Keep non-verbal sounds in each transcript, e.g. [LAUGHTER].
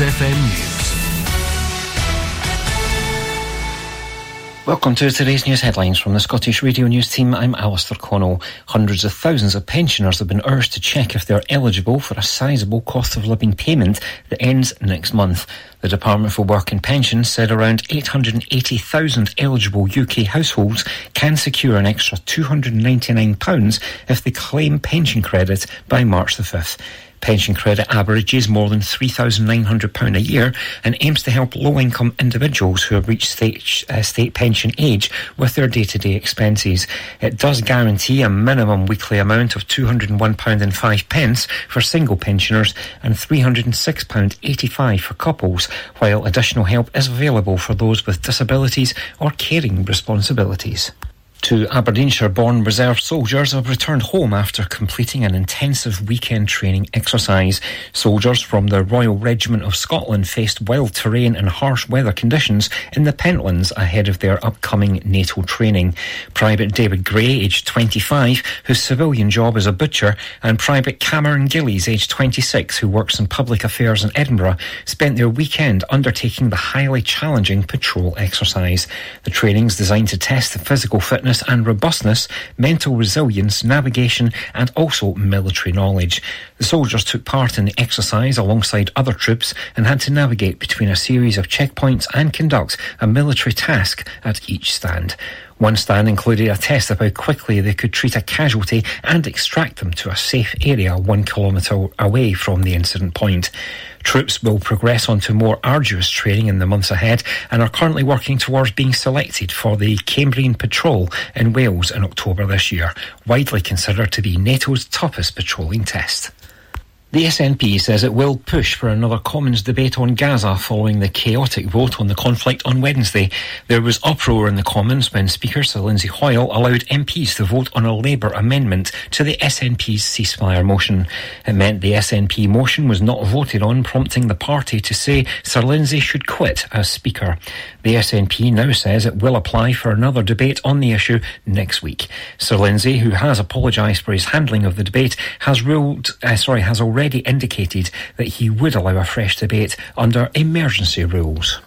FM News. Welcome to today's news headlines from the Scottish Radio News team. I'm Alistair Connell. Hundreds of thousands of pensioners have been urged to check if they're eligible for a sizable cost of living payment that ends next month. The Department for Work and Pensions said around 880,000 eligible UK households can secure an extra £299 if they claim pension credit by March the 5th. Pension credit averages more than £3,900 a year and aims to help low income individuals who have reached state, uh, state pension age with their day to day expenses. It does guarantee a minimum weekly amount of £201.05 for single pensioners and £306.85 for couples, while additional help is available for those with disabilities or caring responsibilities. Two Aberdeenshire born reserve soldiers have returned home after completing an intensive weekend training exercise. Soldiers from the Royal Regiment of Scotland faced wild terrain and harsh weather conditions in the Pentlands ahead of their upcoming NATO training. Private David Gray, aged 25, whose civilian job is a butcher, and Private Cameron Gillies, aged 26, who works in public affairs in Edinburgh, spent their weekend undertaking the highly challenging patrol exercise. The training is designed to test the physical fitness and robustness, mental resilience, navigation, and also military knowledge. The soldiers took part in the exercise alongside other troops and had to navigate between a series of checkpoints and conduct a military task at each stand. One stand included a test of how quickly they could treat a casualty and extract them to a safe area one kilometre away from the incident point. Troops will progress on to more arduous training in the months ahead and are currently working towards being selected for the Cambrian Patrol in Wales in October this year, widely considered to be NATO's toughest patrolling test. The SNP says it will push for another Commons debate on Gaza following the chaotic vote on the conflict on Wednesday. There was uproar in the Commons when Speaker Sir Lindsay Hoyle allowed MPs to vote on a Labour amendment to the SNP's ceasefire motion. It meant the SNP motion was not voted on, prompting the party to say Sir Lindsay should quit as Speaker. The SNP now says it will apply for another debate on the issue next week. Sir Lindsay, who has apologised for his handling of the debate, has ruled, uh, sorry, has already already indicated that he would allow a fresh debate under emergency rules.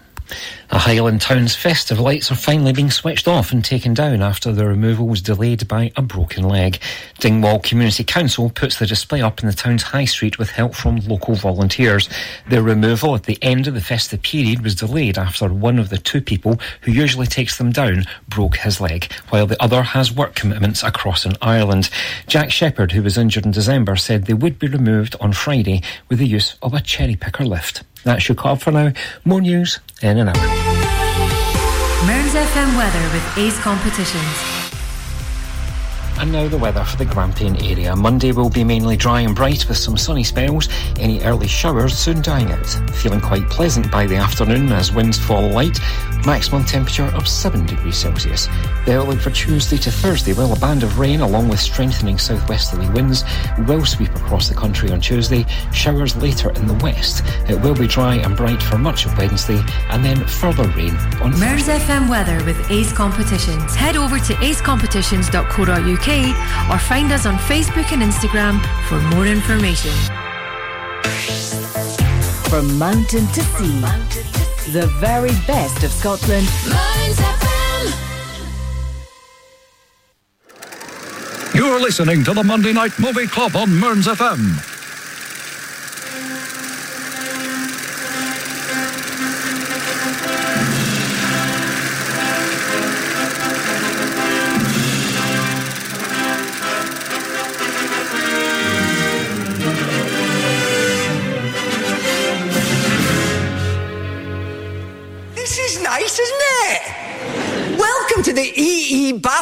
A Highland Town's festive lights are finally being switched off and taken down after the removal was delayed by a broken leg. Dingwall Community Council puts the display up in the town's high street with help from local volunteers. Their removal at the end of the festive period was delayed after one of the two people who usually takes them down broke his leg, while the other has work commitments across in Ireland. Jack Shepherd, who was injured in December, said they would be removed on Friday with the use of a cherry picker lift. That's your call for now. More news in an hour. Mearns FM weather with Ace Competitions. And now the weather for the Grampian area. Monday will be mainly dry and bright with some sunny spells. Any early showers soon dying out. Feeling quite pleasant by the afternoon as winds fall light. Maximum temperature of 7 degrees Celsius. The outlook for Tuesday to Thursday, well, a band of rain along with strengthening southwesterly winds will sweep across the country on Tuesday. Showers later in the west. It will be dry and bright for much of Wednesday and then further rain on Mearns FM weather with Ace Competitions. Head over to acecompetitions.co.uk or find us on Facebook and Instagram for more information. From mountain to sea, the very best of Scotland. You're listening to the Monday Night Movie Club on Mearns FM.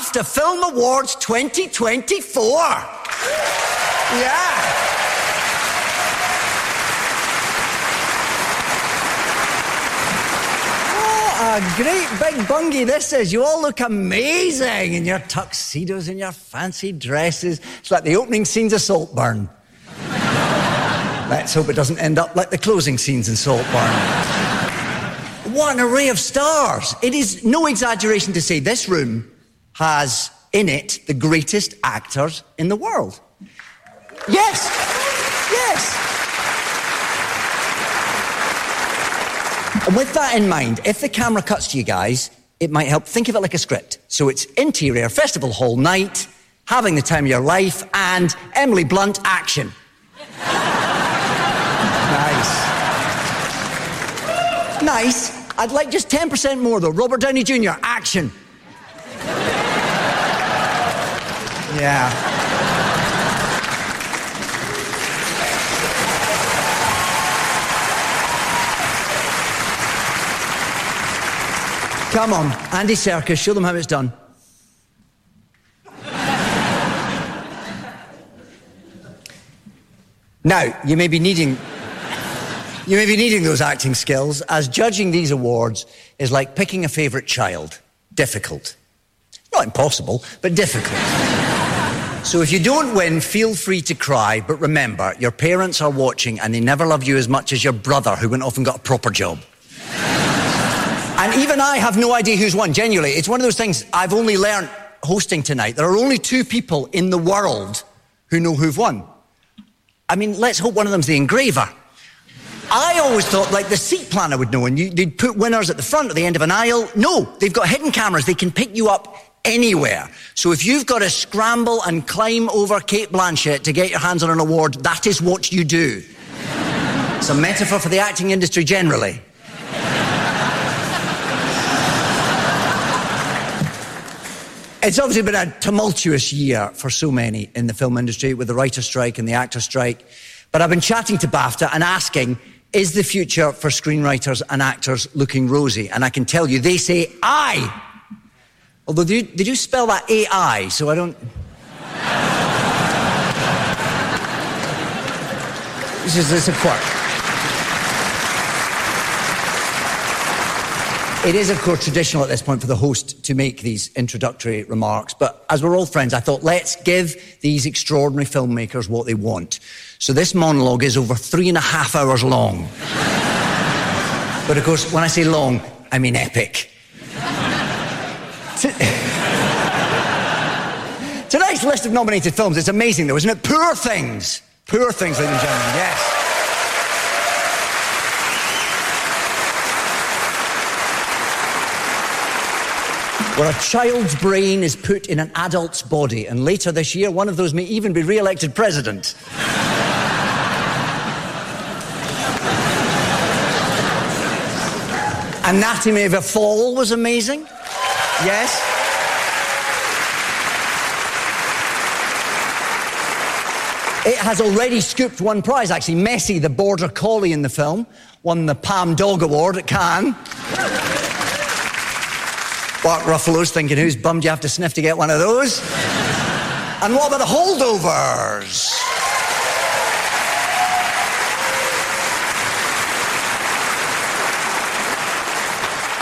BAFTA Film Awards 2024. Yeah. A great big bungie this is. You all look amazing in your tuxedos and your fancy dresses. It's like the opening scenes of Saltburn. Let's hope it doesn't end up like the closing scenes in Saltburn. What an array of stars. It is no exaggeration to say this room has in it the greatest actors in the world. Yes. Yes. And with that in mind, if the camera cuts to you guys, it might help. Think of it like a script. So it's interior, festival hall night, having the time of your life, and Emily Blunt action. [LAUGHS] nice. Nice. I'd like just 10% more though. Robert Downey Jr., action. Yeah. Come on, Andy Serkis, show them how it's done. now, you may be needing you may be needing those acting skills as judging these awards is like picking a favorite child. Difficult. Not impossible, but difficult. So if you don't win, feel free to cry, but remember, your parents are watching and they never love you as much as your brother who went off and got a proper job. [LAUGHS] And even I have no idea who's won, genuinely. It's one of those things I've only learned hosting tonight. There are only two people in the world who know who've won. I mean, let's hope one of them's the engraver. I always thought like the seat planner would know, and you, they'd put winners at the front, at the end of an aisle. No, they've got hidden cameras. They can pick you up anywhere. So if you've got to scramble and climb over Cate Blanchett to get your hands on an award, that is what you do. It's a metaphor for the acting industry generally. It's obviously been a tumultuous year for so many in the film industry with the writer strike and the actor strike. But I've been chatting to BAFTA and asking, is the future for screenwriters and actors looking rosy? And I can tell you, they say aye. Although they do spell that AI, so I don't. this is, this is a quirk. It is, of course, traditional at this point for the host to make these introductory remarks, but as we're all friends, I thought let's give these extraordinary filmmakers what they want. So this monologue is over three and a half hours long. but of course, when I say long, I mean epic. Tonight's list of nominated films, it's amazing though, isn't it? Poor Things. Poor Things, ladies and gentlemen, yes. where a child's brain is put in an adult's body, and later this year, one of those may even be re elected president. Anatomy of a Fall was amazing. Yes. It has already scooped one prize, actually. Messi, the border collie in the film, won the Palme Dog Award at Cannes. Mark Ruffalo's thinking, who's bummed you have to sniff to get one of those? and what about the holdovers?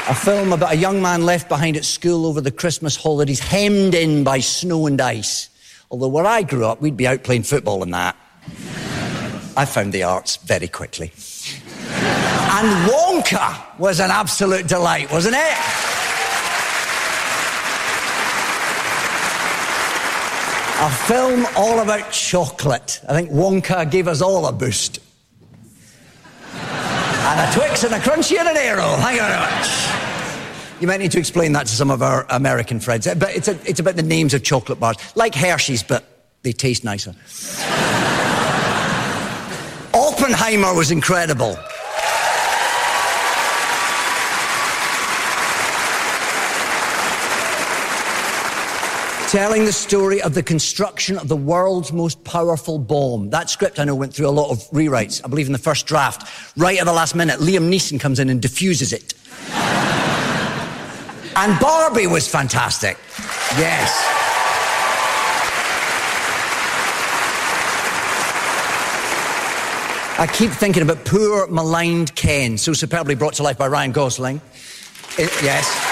A film about a young man left behind at school over the Christmas holidays, hemmed in by snow and ice. Although where I grew up, we'd be out playing football in that. I found the arts very quickly. And Wonka was an absolute delight, wasn't it? A film all about chocolate. I think Wonka gave us all a boost. And a Twix and a Crunchie and an Aero. Thank you very much. You might need to explain that to some of our American friends. Eh, but it's, a, it's about the names of chocolate bars, like Hershey's, but they taste nicer. [LAUGHS] Oppenheimer was incredible. Telling the story of the construction of the world's most powerful bomb. That script, I know, went through a lot of rewrites. I believe in the first draft, right at the last minute, Liam Neeson comes in and diffuses it. [LAUGHS] and Barbie was fantastic. Yes. I keep thinking about poor, maligned Ken, so superbly brought to life by Ryan Gosling. It, yes.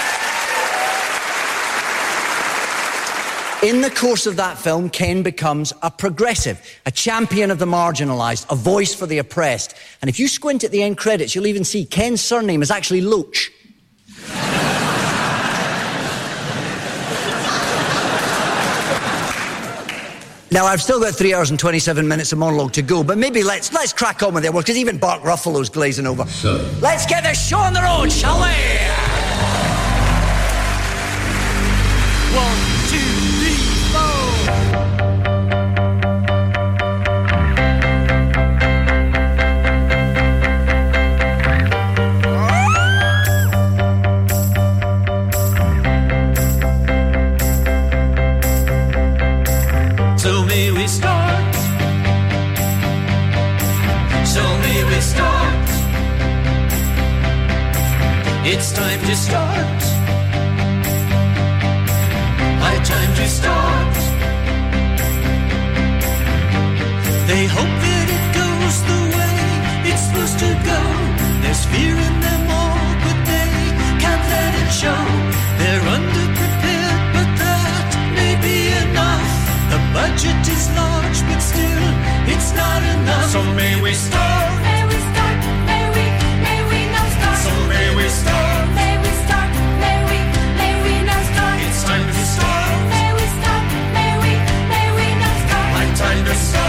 In the course of that film, Ken becomes a progressive, a champion of the marginalised, a voice for the oppressed. And if you squint at the end credits, you'll even see Ken's surname is actually Loach. [LAUGHS] Now I've still got three hours and twenty-seven minutes of monologue to go, but maybe let's let's crack on with it, because even Bark Ruffalo's glazing over. So. Let's get this show on the road, shall we? Well. time to start. High time to start. They hope that it goes the way it's supposed to go. There's fear in them all, but they can't let it show. They're underprepared, but that may be enough. The budget is large, but still, it's not enough. So may we start. May we start. May we, may we now start. So may we start. Yes.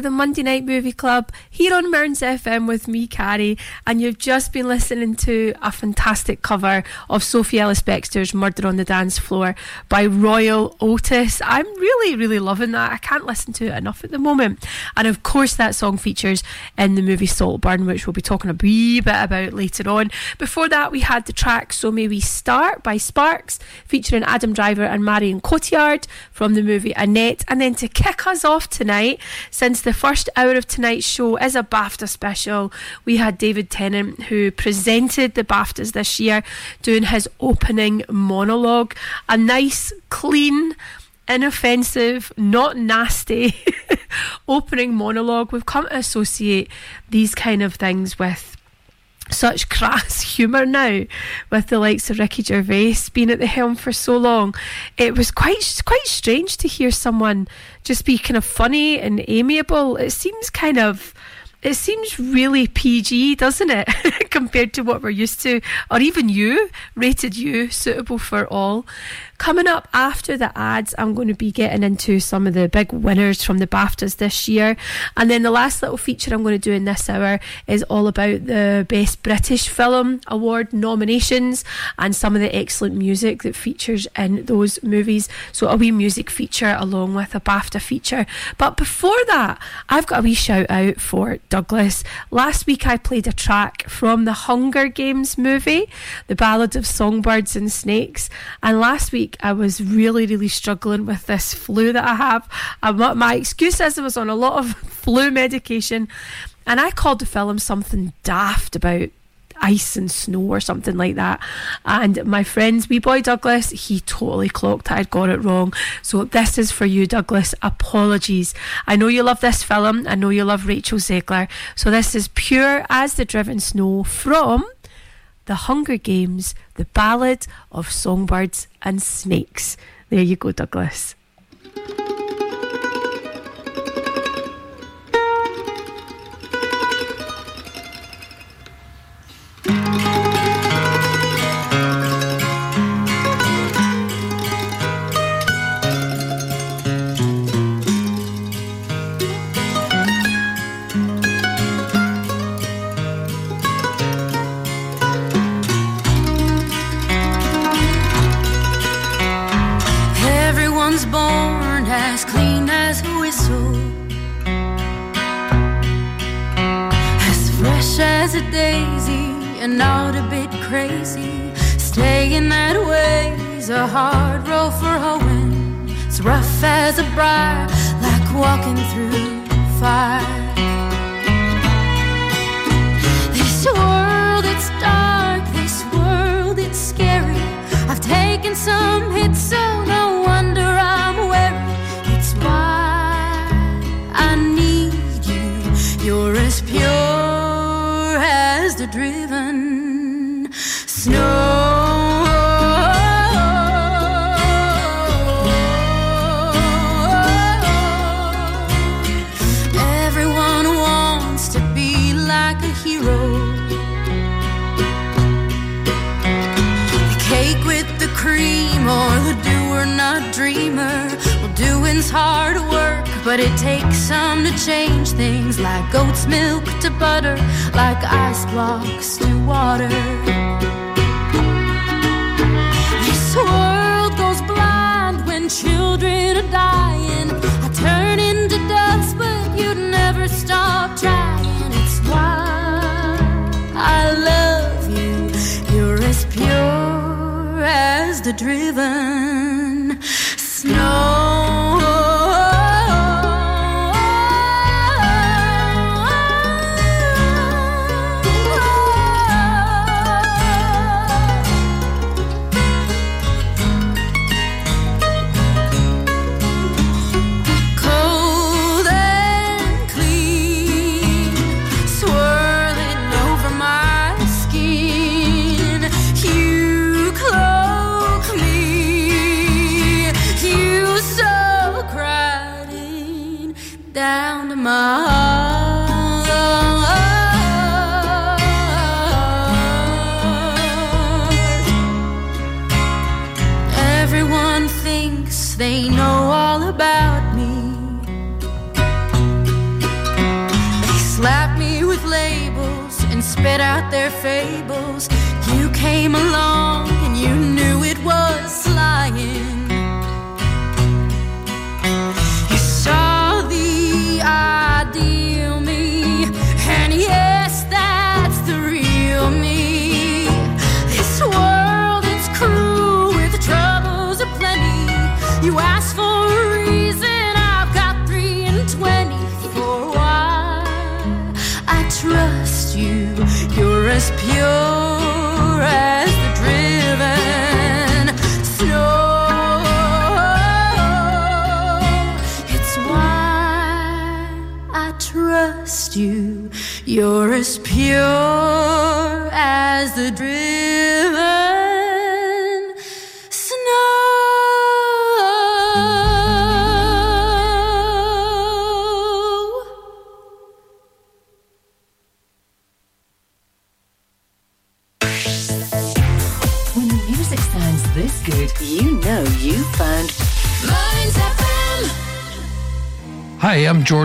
The Monday Night Movie Club here on Mearns FM with me, Carrie, and you've just been listening to a fantastic cover of Sophie Ellis Bextor's Murder on the Dance Floor by Royal Otis. I'm really, really loving that. I can't listen to it enough at the moment. And of course, that song features in the movie Saltburn, which we'll be talking a wee bit about later on. Before that, we had the track So May We Start by Sparks, featuring Adam Driver and Marion Cotillard from the movie Annette. And then to kick us off tonight, since the first hour of tonight's show is a BAFTA special, we had David Tennant, who presented the BAFTAs this year, doing his opening monologue. A nice, clean, inoffensive, not nasty [LAUGHS] opening monologue. We've come to associate these kind of things with such crass [LAUGHS] humour now with the likes of Ricky Gervais being at the helm for so long. It was quite quite strange to hear someone just be kind of funny and amiable. It seems kind of it seems really PG, doesn't it? [LAUGHS] Compared to what we're used to, or even you, rated you, suitable for all. Coming up after the ads, I'm going to be getting into some of the big winners from the BAFTAs this year. And then the last little feature I'm going to do in this hour is all about the Best British Film Award nominations and some of the excellent music that features in those movies. So a wee music feature along with a BAFTA feature. But before that, I've got a wee shout out for Douglas. Last week I played a track from the Hunger Games movie, The Ballad of Songbirds and Snakes. And last week I was really, really struggling with this flu that I have. My excuse is I was on a lot of [LAUGHS] flu medication. And I called the film something daft about ice and snow or something like that. And my friend's wee boy Douglas, he totally clocked I'd got it wrong. So this is for you, Douglas. Apologies. I know you love this film. I know you love Rachel Zegler. So this is pure as the driven snow from the Hunger Games, the Ballad of Songbirds and Snakes. There you go, Douglas. As a daisy, and not a bit crazy. Staying that way's a hard road for hoeing. It's rough as a briar, like walking through fire. This world, it's dark. This world, it's scary. I've taken some hits, so no doing's hard work, but it takes some to change things like goat's milk to butter, like ice blocks to water. This world goes blind when children are dying. I turn into dust, but you'd never stop trying. It's why I love you. You're as pure as the driven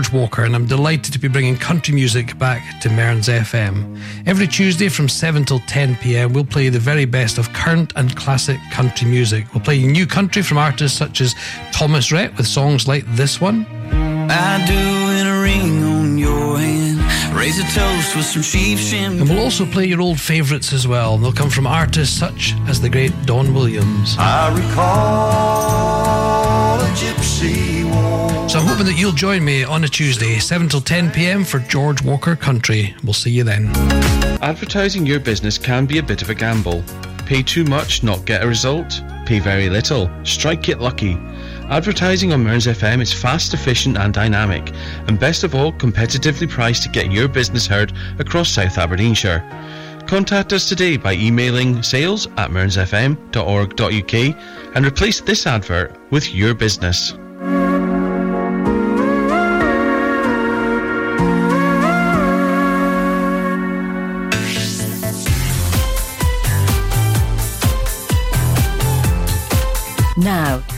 George Walker, and I'm delighted to be bringing country music back to Mearns FM. Every Tuesday from 7 till 10 pm, we'll play the very best of current and classic country music. We'll play new country from artists such as Thomas Rhett with songs like this one. I do in a ring on your hand. Raise a toast with some sheep shin. And we'll also play your old favourites as well. They'll come from artists such as the great Don Williams. I recall a gypsy. So I'm hoping that you'll join me on a Tuesday, 7 till 10 pm for George Walker Country. We'll see you then. Advertising your business can be a bit of a gamble. Pay too much, not get a result. Pay very little, strike get lucky. Advertising on Mearns FM is fast, efficient, and dynamic, and best of all, competitively priced to get your business heard across South Aberdeenshire. Contact us today by emailing sales at mearnsfm.org.uk and replace this advert with your business.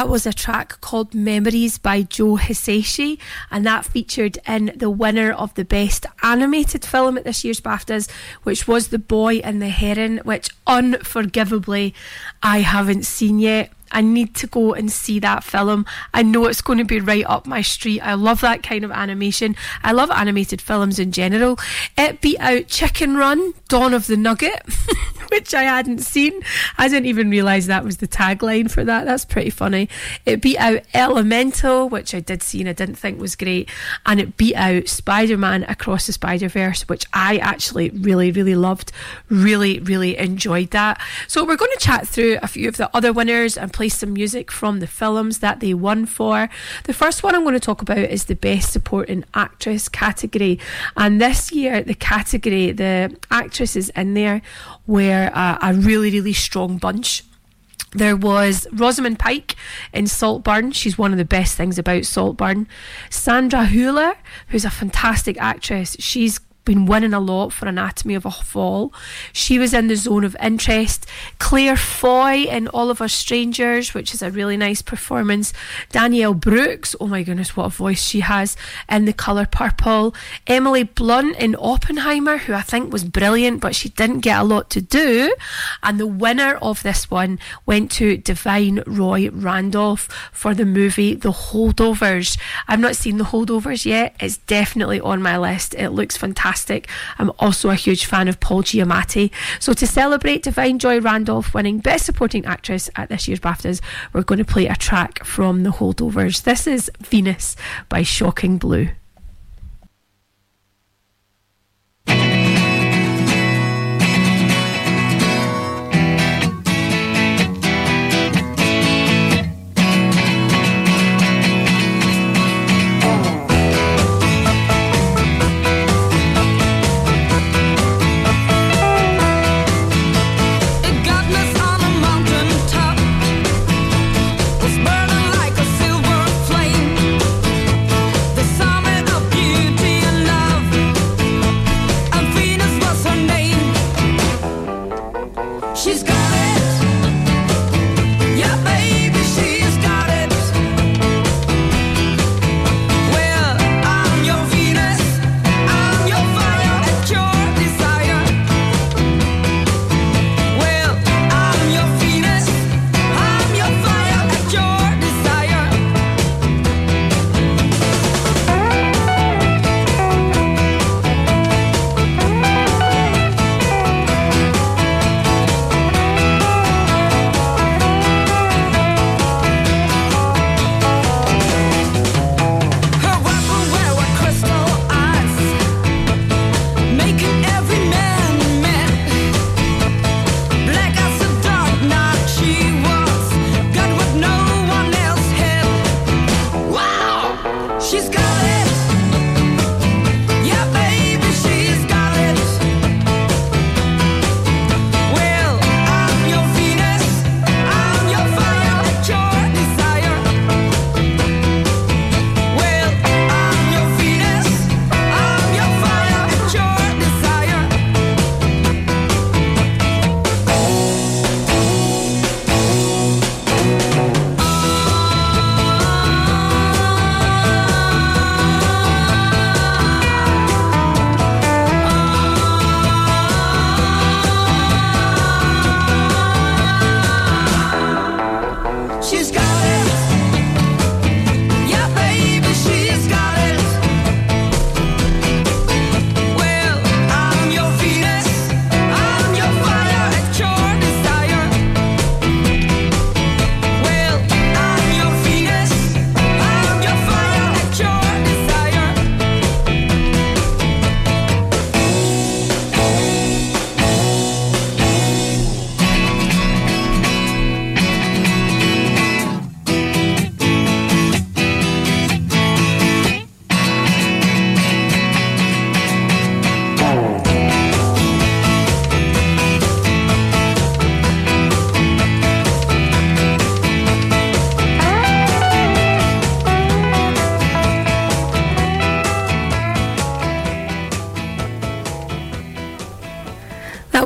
That was a track called Memories by Joe Hisaishi, and that featured in the winner of the Best Animated Film at this year's BAFTAs, which was The Boy and the Heron, which unforgivably I haven't seen yet. I need to go and see that film. I know it's going to be right up my street. I love that kind of animation. I love animated films in general. It beat out Chicken Run, Dawn of the Nugget. [LAUGHS] which I hadn't seen. I didn't even realise that was the tagline for that. That's pretty funny. It beat out Elemental, which I did see and I didn't think was great. And it beat out Spider Man Across the Spider Verse, which I actually really, really loved. Really, really enjoyed that. So we're going to chat through a few of the other winners and play some music from the films that they won for. The first one I'm going to talk about is the Best Supporting Actress category. And this year, the category, the actresses in there were uh, a really, really strong bunch. There was Rosamund Pike in Saltburn. She's one of the best things about Saltburn. Sandra Hüller, who's a fantastic actress. She's been winning a lot for Anatomy of a Fall. She was in the zone of interest. Claire Foy in All of Oliver Strangers, which is a really nice performance. Danielle Brooks, oh my goodness, what a voice she has in The Colour Purple. Emily Blunt in Oppenheimer, who I think was brilliant, but she didn't get a lot to do. And the winner of this one went to Da'Vine Joy Randolph for the movie The Holdovers. I've not seen The Holdovers yet. It's definitely on my list. It looks fantastic. I'm also a huge fan of Paul Giamatti. So to celebrate Da'Vine Joy Randolph winning Best Supporting Actress at this year's BAFTAs, we're going to play a track from The Holdovers. This is Venus by Shocking Blue.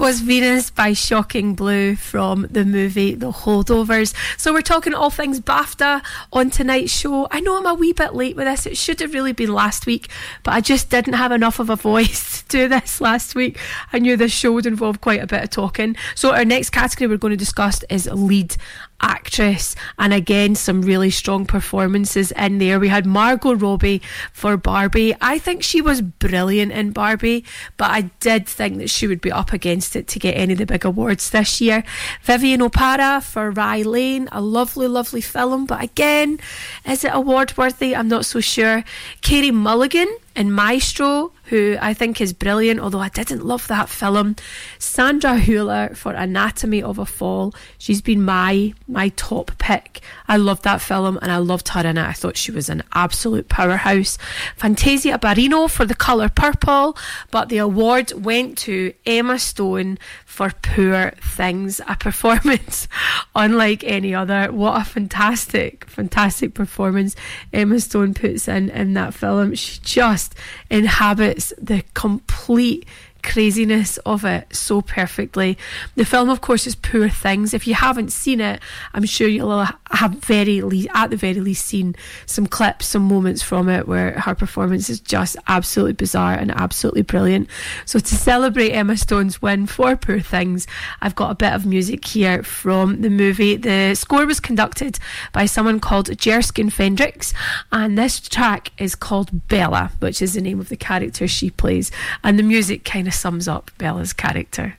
Was Venus by Shocking Blue from the movie The Holdovers. So we're talking all things BAFTA on tonight's show. I know I'm a wee bit late with this. It should have really been last week, but I just didn't have enough of a voice [LAUGHS] to do this last week. I knew this show would involve quite a bit of talking. So our next category we're going to discuss is lead Actress. And again, some really strong performances in there. We had Margot Robbie for Barbie. I think she was brilliant in Barbie, but I did think that she would be up against it to get any of the big awards this year. Vivian Oparah for Rye Lane, a lovely, lovely film, but again, is it award worthy? I'm not so sure. Carey Mulligan in Maestro, who I think is brilliant, although I didn't love that film. Sandra Hüller for Anatomy of a Fall. She's been my my top pick. I loved that film and I loved her in it. I thought she was an absolute powerhouse. Fantasia Barrino for The Colour Purple, but the award went to Emma Stone for Poor Things, a [LAUGHS] performance unlike any other. What a fantastic, fantastic performance Emma Stone puts in in that film. She just inhabits the complete craziness of it so perfectly. The film, of course, is Poor Things. If you haven't seen it, I'm sure you'll have very le- at the very least seen some clips, some moments from it where her performance is just absolutely bizarre and absolutely brilliant. So to celebrate Emma Stone's win for Poor Things, I've got a bit of music here from the movie. The score was conducted by someone called Jerskin Fendrix, and this track is called Bella, which is the name of the character she plays, and the music kind of sums up Bella's character.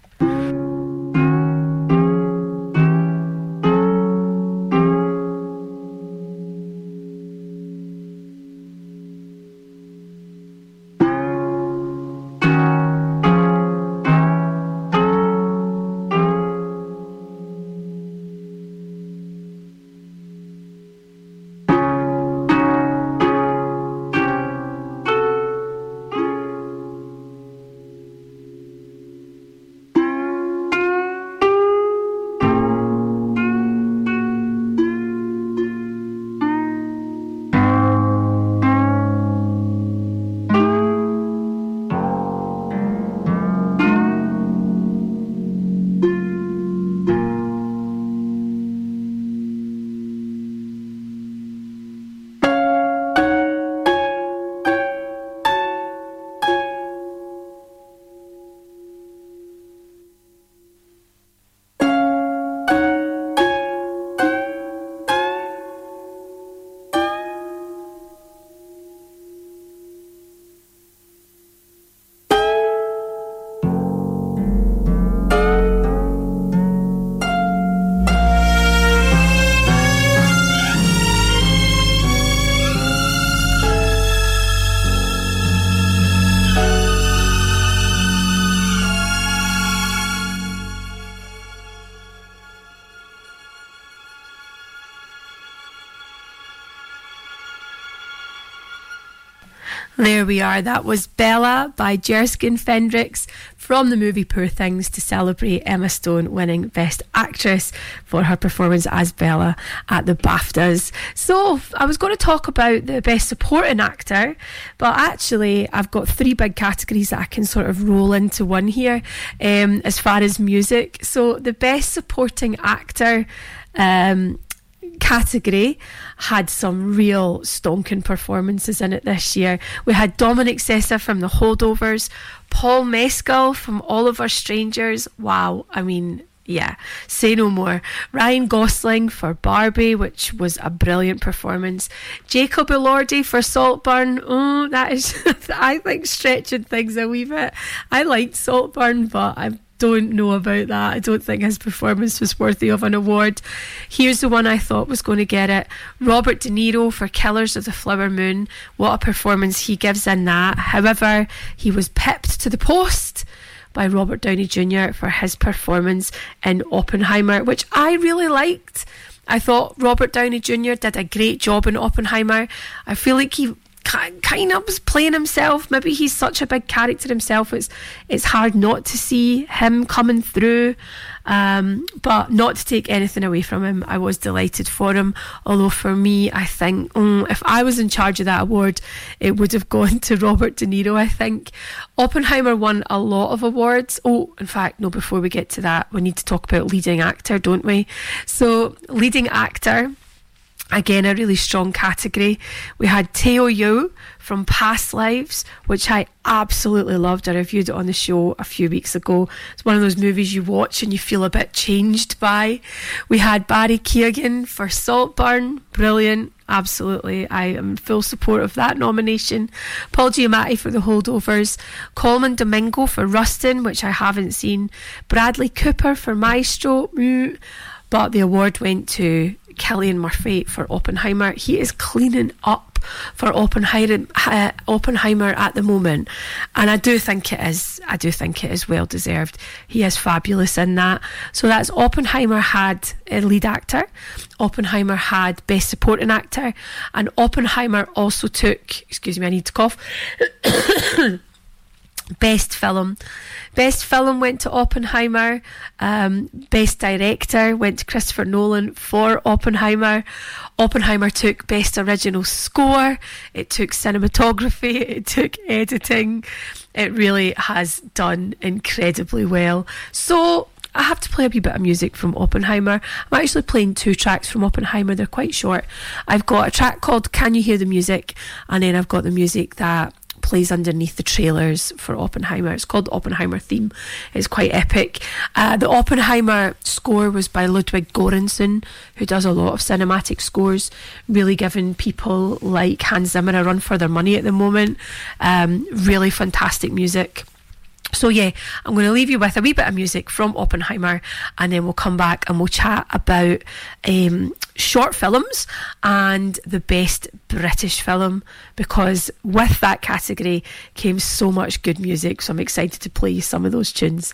There we are. That was Bella by Jerskin Fendrix from the movie Poor Things to celebrate Emma Stone winning Best Actress for her performance as Bella at the BAFTAs. So, I was going to talk about the Best Supporting Actor, but actually, I've got three big categories that I can sort of roll into one here um, as far as music. So, the Best Supporting Actor. Um, category had some real stonking performances in it this year. We had Dominic Sessa from The Holdovers, Paul Mescal from All of Our Strangers. Wow, I mean, yeah, say no more. Ryan Gosling for Barbie, which was a brilliant performance. Jacob Elordi for Saltburn. Oh, that is, [LAUGHS] I think, stretching things a wee bit. I liked Saltburn, but I'm don't know about that. I don't think his performance was worthy of an award. Here's the one I thought was going to get it Robert De Niro for Killers of the Flower Moon. What a performance he gives in that. However, he was pipped to the post by Robert Downey Jr. for his performance in Oppenheimer, which I really liked. I thought Robert Downey Jr. did a great job in Oppenheimer. I feel like he kind of was playing himself. Maybe he's such a big character himself. It's it's hard not to see him coming through. Um, but not to take anything away from him, I was delighted for him. Although for me, I think mm, if I was in charge of that award, it would have [LAUGHS] gone to Robert De Niro. I think Oppenheimer won a lot of awards. Oh, in fact, no. Before we get to that, we need to talk about leading actor, don't we? So leading actor Again, a really strong category. We had Teo Yoo from Past Lives, which I absolutely loved. I reviewed it on the show a few weeks ago. It's one of those movies you watch and you feel a bit changed by. We had Barry Keoghan for Saltburn, brilliant. Absolutely, I am full support of that nomination. Paul Giamatti for The Holdovers, Colman Domingo for Rustin, which I haven't seen, Bradley Cooper for Maestro, mm, but the award went to Cillian Murphy for Oppenheimer. He is cleaning up for Oppenheimer, uh, Oppenheimer at the moment, and I do think it is. I do think it is well deserved. He is fabulous in that. So that's Oppenheimer had a lead actor. Oppenheimer had best supporting actor, and Oppenheimer also took. Excuse me, I need to cough. [COUGHS] Best film. Best film went to Oppenheimer. Um, best director went to Christopher Nolan for Oppenheimer. Oppenheimer took best original score. It took cinematography. [LAUGHS] It took editing. It really has done incredibly well. So I have to play a wee bit of music from Oppenheimer. I'm actually playing two tracks from Oppenheimer. They're quite short. I've got a track called Can You Hear the Music? And then I've got the music that plays underneath the trailers for Oppenheimer. It's called the Oppenheimer theme. It's quite epic. Uh, the Oppenheimer score was by Ludwig Göransson, who does a lot of cinematic scores, really giving people like Hans Zimmer a run for their money at the moment. Um, really fantastic music. So yeah, I'm going to leave you with a wee bit of music from Oppenheimer, and then we'll come back and we'll chat about um, short films and the best British film because with that category came so much good music. So I'm excited to play some of those tunes.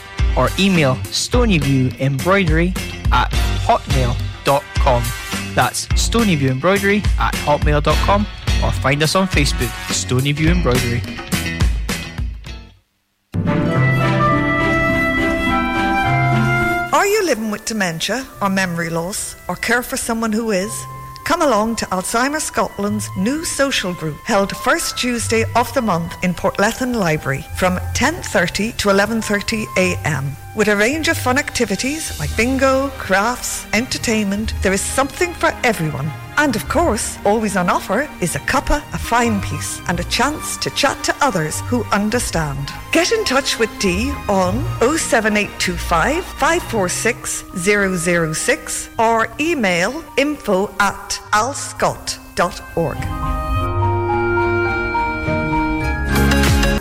or email stonyviewembroidery at hotmail.com. That's stonyviewembroidery at hotmail.com or find us on Facebook, Stonyview Embroidery. Are you living with dementia or memory loss or care for someone who is? Come along to Alzheimer's Scotland's new social group held first Tuesday of the month in Portlethen Library from 10:30 to 11:30 a.m. With a range of fun activities like bingo, crafts, entertainment, there is something for everyone. And of course, always on offer is a cuppa, a fine piece, and a chance to chat to others who understand. Get in touch with Dee on 07825 546 006 or email info at alzscot.org.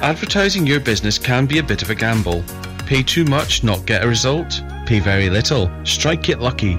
Advertising your business can be a bit of a gamble. Pay too much, not get a result. Pay very little, strike it lucky.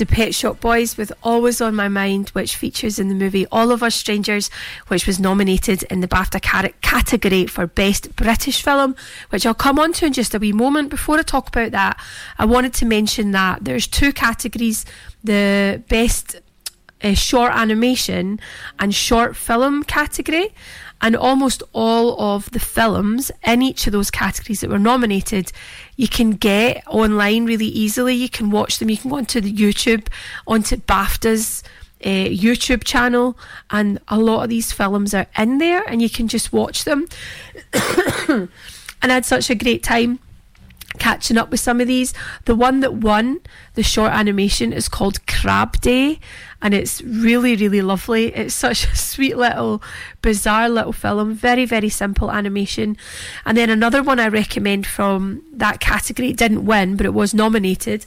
The Pet Shop Boys with Always on My Mind, which features in the movie All of Us Strangers, which was nominated in the BAFTA category for Best British Film, which I'll come on to in just a wee moment. Before I talk about that, I wanted to mention that there's two categories the Best uh, Short Animation and Short Film category. And almost all of the films in each of those categories that were nominated, you can get online really easily. You can watch them. You can go onto the YouTube, onto BAFTA's uh, YouTube channel, and a lot of these films are in there, and you can just watch them. [COUGHS] and I had such a great time catching up with some of these. The one that won the short animation is called Crab Day, and it's really, really lovely. It's such a [LAUGHS] sweet little, bizarre little film, very, very simple animation. And then another one I recommend from that category, it didn't win, but it was nominated.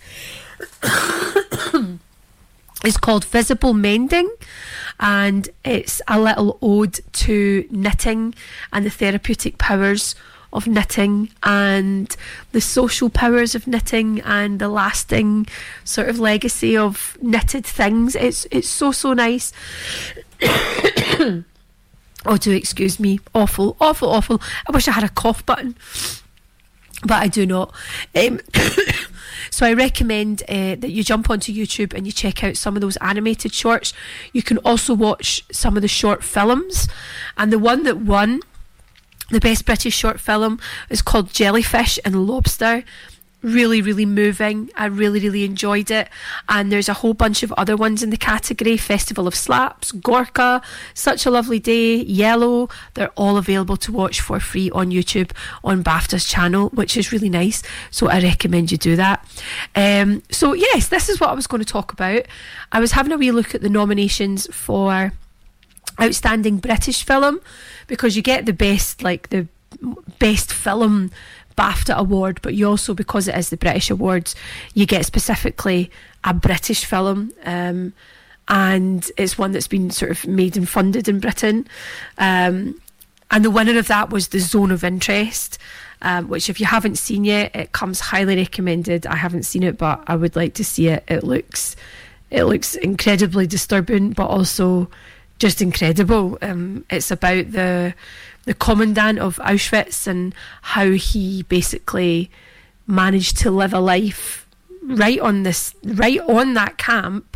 [COUGHS] is called Visible Mending, and it's a little ode to knitting and the therapeutic powers of knitting and the social powers of knitting and the lasting sort of legacy of knitted things. It's it's so so nice. [COUGHS] oh, do excuse me. Awful, awful, awful. I wish I had a cough button, but I do not. Um, [COUGHS] so I recommend uh, that you jump onto YouTube and you check out some of those animated shorts. You can also watch some of the short films, and the one that won the best British short film is called Jellyfish and Lobster. Really, really moving. I really, really enjoyed it. And there's a whole bunch of other ones in the category Festival of Slaps, Gorka, Such a Lovely Day, Yellow. They're all available to watch for free on YouTube on BAFTA's channel, which is really nice. So I recommend you do that. Um, so, yes, this is what I was going to talk about. I was having a wee look at the nominations for Outstanding British Film because you get the best, like the best film BAFTA award, but you also, because it is the British Awards, you get specifically a British film. Um, and it's one that's been sort of made and funded in Britain. Um, and the winner of that was The Zone of Interest, um, which, if you haven't seen yet, it comes highly recommended. I haven't seen it, but I would like to see it. It looks, it looks incredibly disturbing, but also just incredible. Um, it's about the the commandant of Auschwitz and how he basically managed to live a life right on this right on that camp,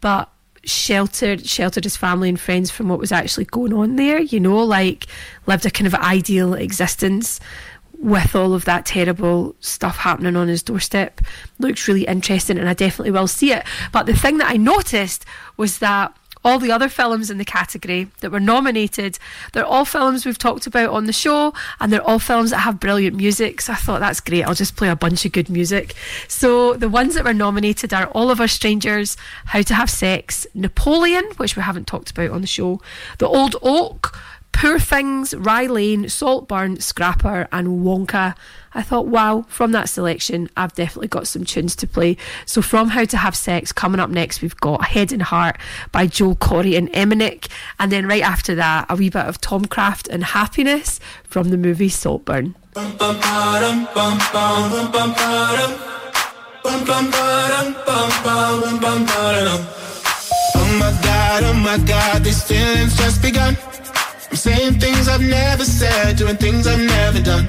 but sheltered sheltered his family and friends from what was actually going on there. You know, like lived a kind of ideal existence with all of that terrible stuff happening on his doorstep. Looks really interesting, and I definitely will see it. But the thing that I noticed was that all the other films in the category that were nominated, they're all films we've talked about on the show, and they're all films that have brilliant music. So I thought that's great. I'll just play a bunch of good music. So the ones that were nominated are All of Us Strangers, How to Have Sex, Napoleon, which we haven't talked about on the show, The Old Oak. Poor Things, Rye Lane, Saltburn, Scrapper, and Wonka. I thought, wow, from that selection, I've definitely got some tunes to play. So, from How to Have Sex, coming up next, we've got Head and Heart by Joel Corry and MNEK. And then right after that, a wee bit of Tomcraft and Happiness from the movie Saltburn. Oh my god, oh my god, these feelings just begun. I'm saying things I've never said, doing things I've never done.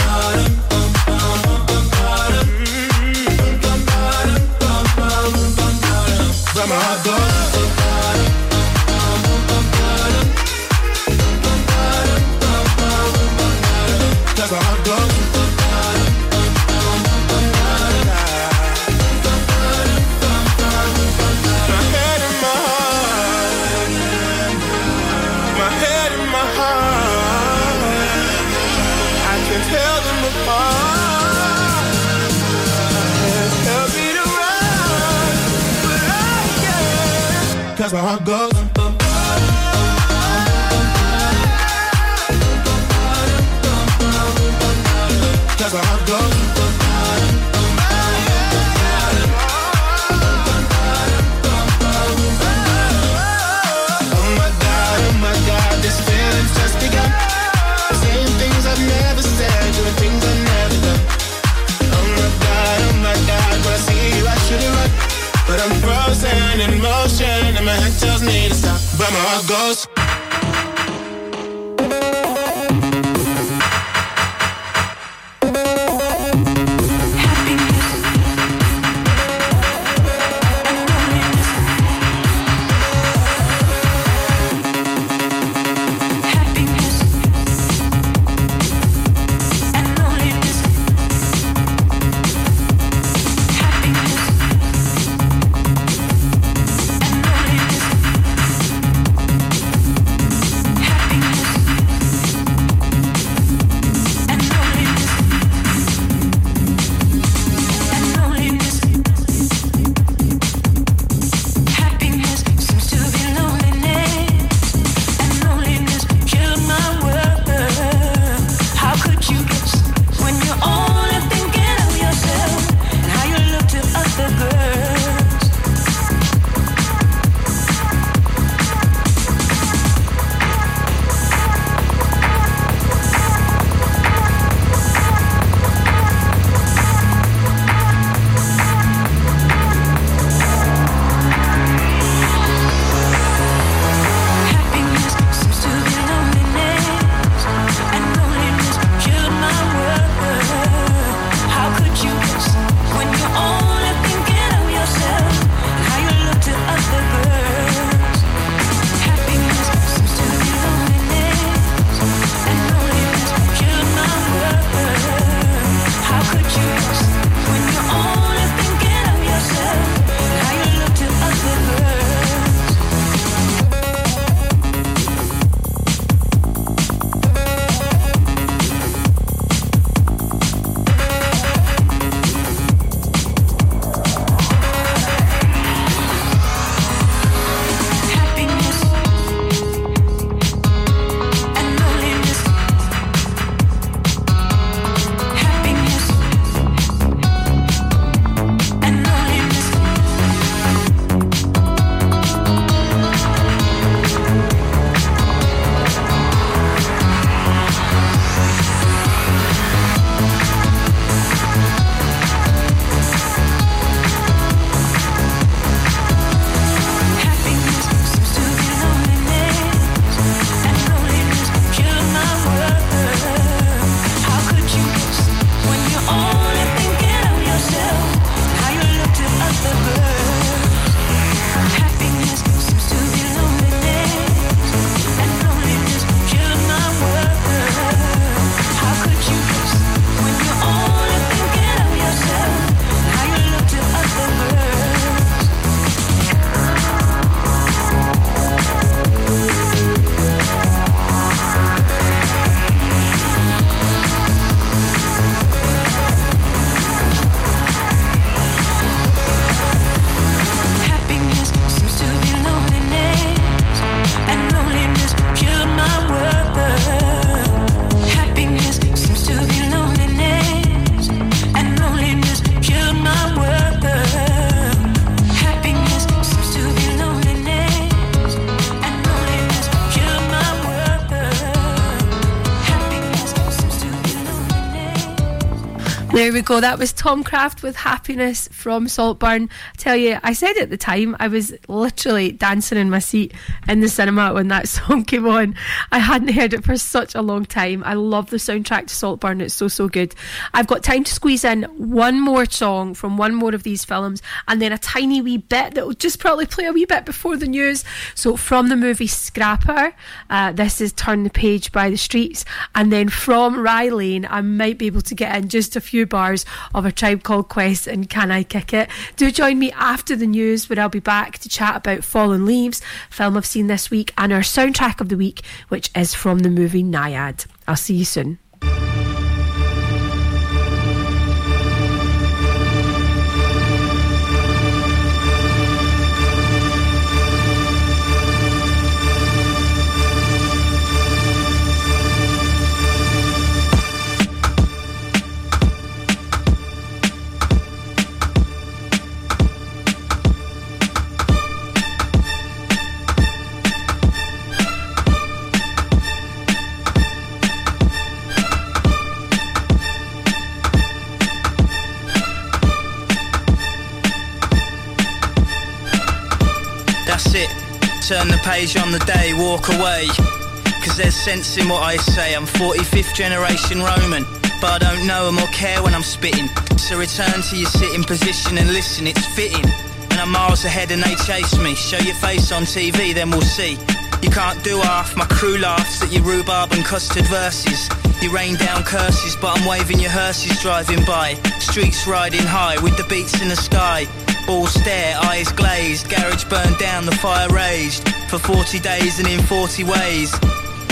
I got ocean and my head tells me to stop, but my heart goes. There we go. That was Tomcraft with Happiness from Saltburn. I tell you, I said at the time I was literally dancing in my seat in the cinema when that [LAUGHS] song came on. I hadn't heard it for such a long time. I love the soundtrack to Saltburn. It's so, so good. I've got time to squeeze in one more song from one more of these films and then a tiny wee bit that will just probably play a wee bit before the news. So, from the movie Scrapper, uh, this is Turn the Page by the Streets. And then from Rye Lane, I might be able to get in just a few bars of a tribe called Quest and Can I Kick It? Do join me after the news where I'll be back to chat about Fallen Leaves, film I've seen this week, and our soundtrack of the week, which is from the movie Nyad. I'll see you soon. Turn the page on the day, walk away. Cause there's sense in what I say. I'm 45th generation Roman, but I don't know or care when I'm spitting. So return to your sitting position and listen, it's fitting. I'm miles ahead and they chase me. Show your face on TV, then we'll see. You can't do half, my crew laughs at your rhubarb and custard verses. You rain down curses, but I'm waving your hearses driving by. Streets riding high with the beats in the sky. All stare, eyes glazed, garage burned down, the fire raged. For 40 days and in 40 ways.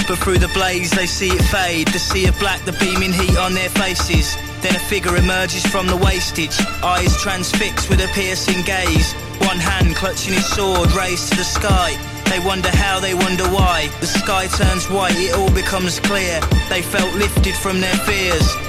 But through the blaze they see it fade, the sea of black, the beaming heat on their faces. Then a figure emerges from the wastage, eyes transfixed with a piercing gaze. One hand clutching his sword raised to the sky. They wonder how, they wonder why. The sky turns white, it all becomes clear. They felt lifted from their fears.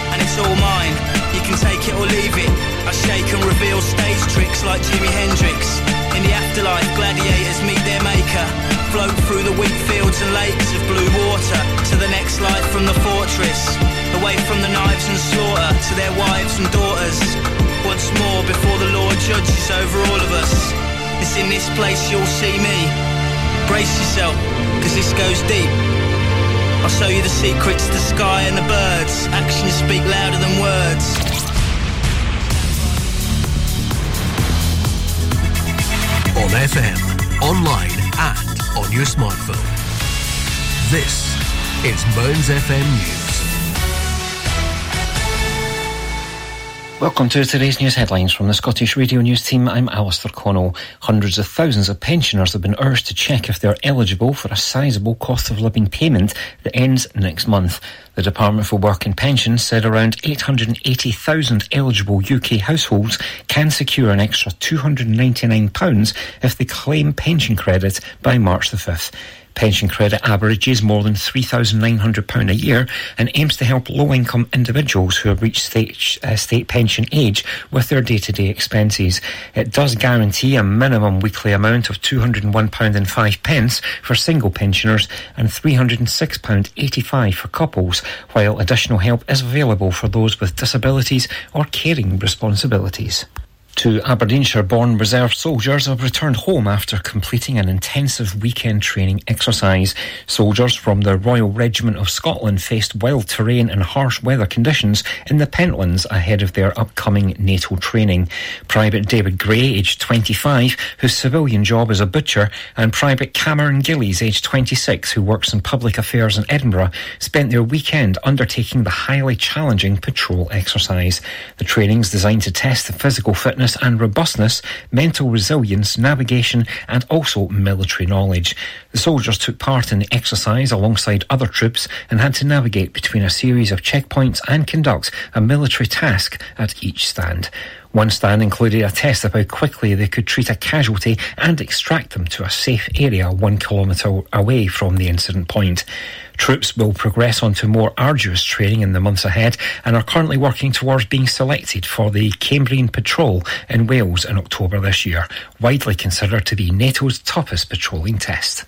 it's all mine. You can take it or leave it. I shake and reveal stage tricks like Jimi Hendrix. In the afterlife, gladiators meet their maker. Float through the wheat fields and lakes of blue water to the next life from the fortress. Away from the knives and slaughter to their wives and daughters. Once more before the Lord judges over all of us. It's in this place you'll see me. Brace yourself, cause this goes deep. I'll show you the secrets, the sky and the birds. Actions speak louder than words. On FM, online, and on your smartphone. This is Mearns FM News. Welcome to today's news headlines from the Scottish Radio News team. I'm Alistair Connell. Hundreds of thousands of pensioners have been urged to check if they're eligible for a sizable cost of living payment that ends next month. The Department for Work and Pensions said around 880,000 eligible UK households can secure an extra £299 if they claim pension credit by March the 5th. Pension credit averages more than £3,900 a year and aims to help low income individuals who have reached state, uh, state pension age with their day to day expenses. It does guarantee a minimum weekly amount of £201.05 for single pensioners and £306.85 for couples, while additional help is available for those with disabilities or caring responsibilities. Two Aberdeenshire born reserve soldiers have returned home after completing an intensive weekend training exercise. Soldiers from the Royal Regiment of Scotland faced wild terrain and harsh weather conditions in the Pentlands ahead of their upcoming NATO training. Private David Gray, aged 25, whose civilian job is a butcher, and Private Cameron Gillies, aged 26, who works in public affairs in Edinburgh, spent their weekend undertaking the highly challenging patrol exercise. The training is designed to test the physical fitness and robustness, mental resilience, navigation, and also military knowledge. The soldiers took part in the exercise alongside other troops and had to navigate between a series of checkpoints and conduct a military task at each stand. One stand included a test of how quickly they could treat a casualty and extract them to a safe area one kilometre away from the incident point. Troops will progress on to more arduous training in the months ahead and are currently working towards being selected for the Cambrian Patrol in Wales in October this year, widely considered to be NATO's toughest patrolling test.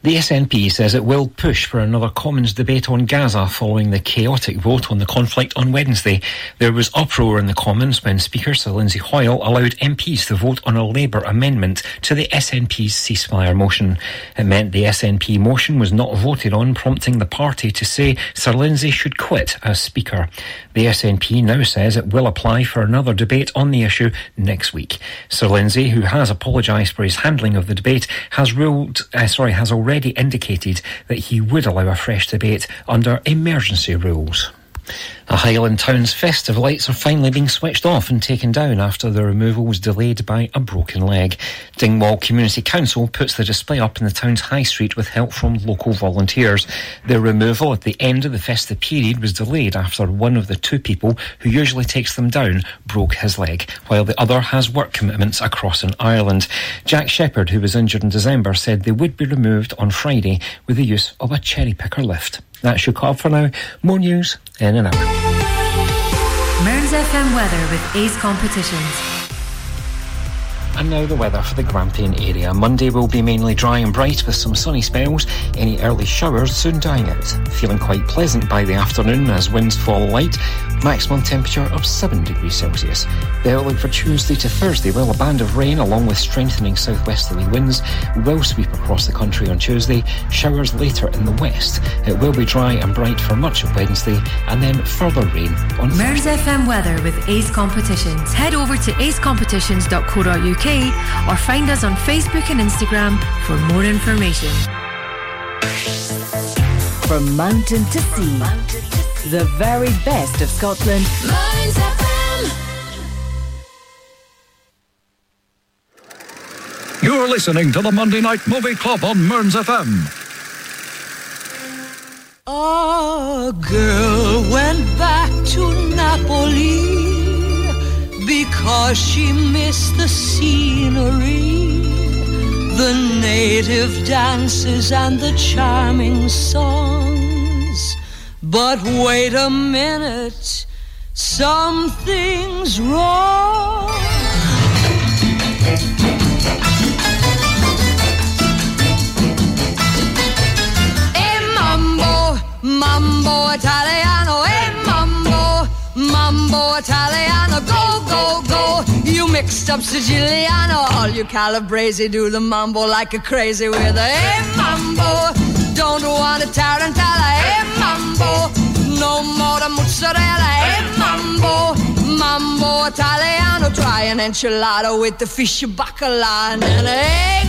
The SNP says it will push for another Commons debate on Gaza following the chaotic vote on the conflict on Wednesday. There was uproar in the Commons when Speaker Sir Lindsay Hoyle allowed MPs to vote on a Labour amendment to the SNP's ceasefire motion. It meant the SNP motion was not voted on, prompting the party to say Sir Lindsay should quit as Speaker. The SNP now says it will apply for another debate on the issue next week. Sir Lindsay, who has apologised for his handling of the debate, has ruled, uh, sorry, has already already indicated that he would allow a fresh debate under emergency rules. The Highland Town's festive lights are finally being switched off and taken down after the removal was delayed by a broken leg. Dingwall Community Council puts the display up in the town's high street with help from local volunteers. The removal at the end of the festive period was delayed after one of the two people who usually takes them down broke his leg, while the other has work commitments across in Ireland. Jack Shepherd, who was injured in December, said they would be removed on Friday with the use of a cherry picker lift. That's your call for now. More news in an hour. Mearns FM weather with Ace Competitions. And now the weather for the Grampian area. Monday will be mainly dry and bright with some sunny spells. Any early showers soon dying out. Feeling quite pleasant by the afternoon as winds fall light. Maximum temperature of 7 degrees Celsius. The outlook for Tuesday to Thursday, well, a band of rain along with strengthening southwesterly winds will sweep across the country on Tuesday. Showers later in the west. It will be dry and bright for much of Wednesday and then further rain on Mearns FM weather with Ace Competitions. Head over to acecompetitions.co.uk or find us on Facebook and Instagram for more information. From mountain to sea, the very best of Scotland. You're listening to the Monday Night Movie Club on Mearns FM. A girl went back to Napoli because she missed the scenery, the native dances, and the charming songs. But wait a minute, something's wrong. Mambo, mambo italiano, mambo, italiano, go, go, go. You mixed up Siciliano, all you Calabrese do the mambo like a crazy with a e mambo. Don't want a tarantella, e mambo. No more the mozzarella, e mambo. Mambo italiano, try an enchilada with the fish bacala and an egg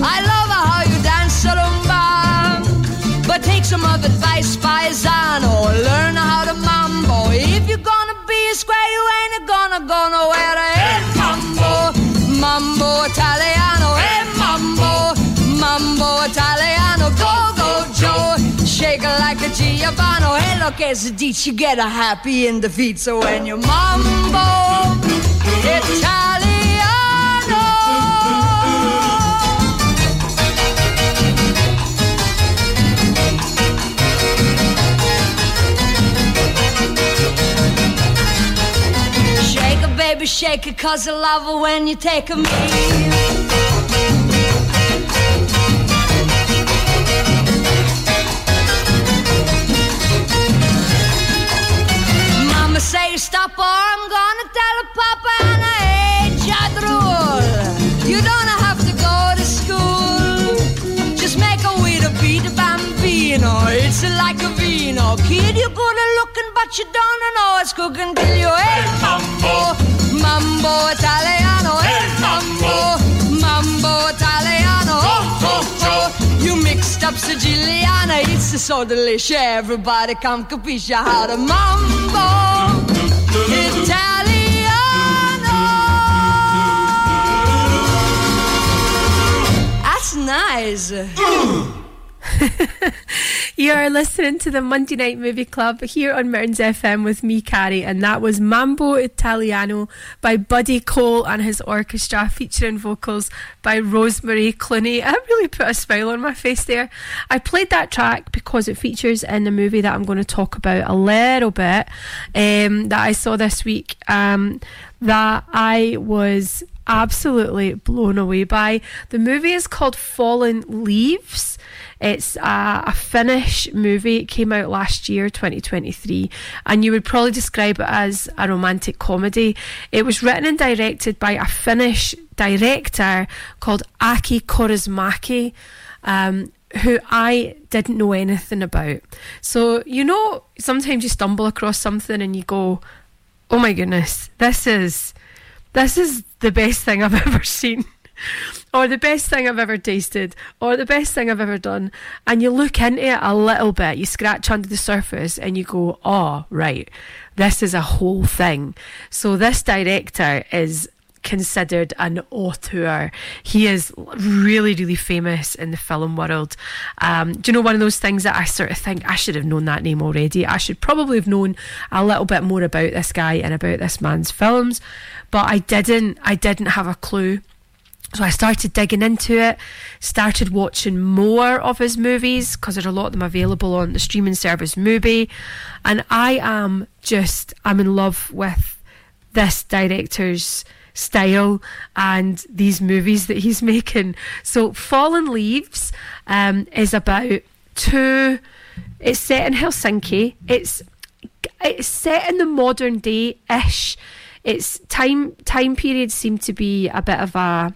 I love how you dance a rumba. But take some of advice, paisano. Learn how to gonna go nowhere. Hey, mambo, mambo italiano. Hey, mambo, mambo italiano. Go, go, Joe. Shake it like a Giovanni. Hey, look, as a ditch, you get a happy in the feet. So when you mambo italiano. shaker cause I love her when you take me. Mama say stop or I'm gonna tell her Papa and I hate you rule. You don't have to go to school. Just make a way to beat a bambino. It's like a vino. Kid, you're good looking but you don't know it's cooking till you ate mambo mambo Italiano, eh, hey mambo, mambo Italiano. Oh, oh, oh. You mixed up Siciliana, it's so delicious. Everybody come capisce how to mambo Italiano. That's nice. Mm. [LAUGHS] You're listening to the Monday Night Movie Club here on Mearns FM with me, Carrie, and that was Mambo Italiano by Buddy Cole and his orchestra, featuring vocals by Rosemary Clooney. I really put a smile on my face there. I played that track because it features in the movie that I'm going to talk about a little bit um, that I saw this week. Um, that I was absolutely blown away by. The movie is called Fallen Leaves. It's a, a Finnish movie. It came out last year, 2023, and you would probably describe it as a romantic comedy. It was written and directed by a Finnish director called Aki Kaurismäki. Um, who I didn't know anything about. So, you know, sometimes you stumble across something and you go, oh my goodness, this is this is the best thing I've [LAUGHS] ever seen. Or the best thing I've ever tasted, or the best thing I've ever done. And you look into it a little bit, you scratch under the surface, and you go, oh, right, this is a whole thing. So, this director is considered an auteur. He is really, really famous in the film world. Um, do you know one of those things that I sort of think I should have known that name already? I should probably have known a little bit more about this guy and about this man's films, but I didn't. I didn't have a clue. So I started digging into it, started watching more of his movies because there are a lot of them available on the streaming service Mubi, and I am just I'm in love with this director's style and these movies that he's [LAUGHS] making. So Fallen Leaves um, is about two. It's set in Helsinki. It's it's set in the modern day ish. Its time time periods seem to be a bit of a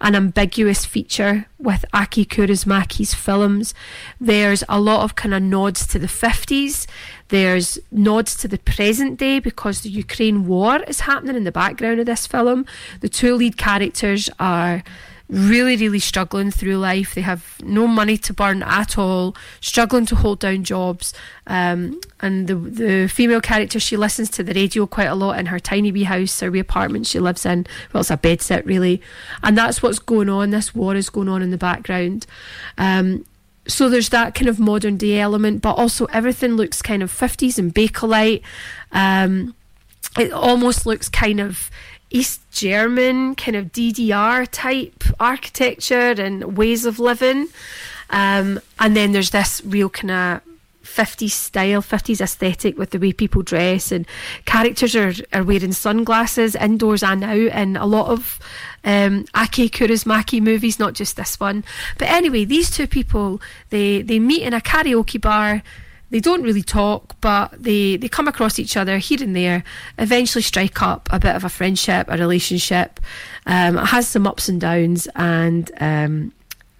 an ambiguous feature with Aki Kaurismäki's films. There's a lot of kind of nods to the 50s. There's nods to the present day because the Ukraine war is happening in the background of this film. The two lead characters are really, really struggling through life. They have no money to burn at all, struggling to hold down jobs. Um, and the the female character, she listens to the radio quite a lot in her tiny wee house, her wee apartment she lives in. Well, it's a bed set really, and that's what's going on. This war is going on in the background. Um, so there's that kind of modern day element, but also everything looks kind of 50s and Bakelite. Um, it almost looks kind of East German, kind of DDR type architecture and ways of living. Um, and then there's this real kind of 50s style, 50s aesthetic with the way people dress, and characters are, are wearing sunglasses indoors and out in a lot of um, Aki Kaurismäki movies, not just this one. But anyway, these two people they they meet in a karaoke bar. They don't really talk, but they, they come across each other here and there, eventually strike up a bit of a friendship, a relationship. Um, it has some ups and downs, and um,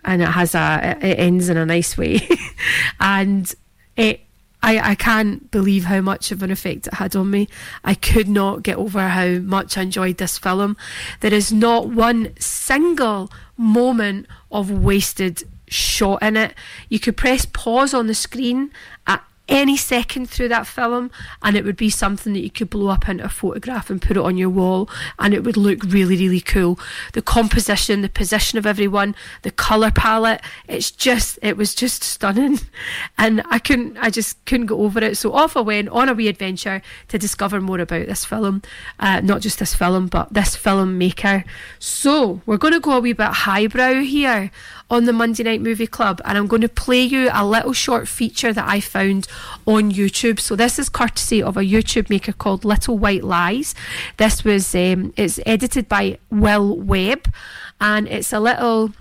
and it has a it ends in a nice way, [LAUGHS] and it I, I can't believe how much of an effect it had on me. I could not get over how much I enjoyed this film. There is not one single moment of wasted shot in it. You could press pause on the screen at any second through that film and it would be something that you could blow up into a photograph and put it on your wall and it would look really really cool. The composition the position of everyone the color palette it's just it was just stunning. [LAUGHS] And i couldn't i just couldn't go over it. So off i went on a wee adventure to discover more about this film. Uh, not just this film but this filmmaker. So we're going to go a wee bit highbrow here on the Monday Night Movie Club, and I'm going to play you a little short feature that I found on YouTube. So this is courtesy of a YouTube maker called Little White Lies. This was um, it's edited by Will Webb, and it's a little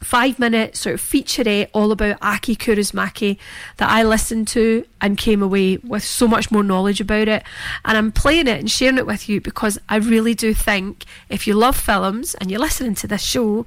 five minute sort of featurette all about Aki Kaurismäki that I listened to and came away with so much more knowledge about it. And I'm playing it and sharing it with you because I really do think if you love films and you're listening to this show,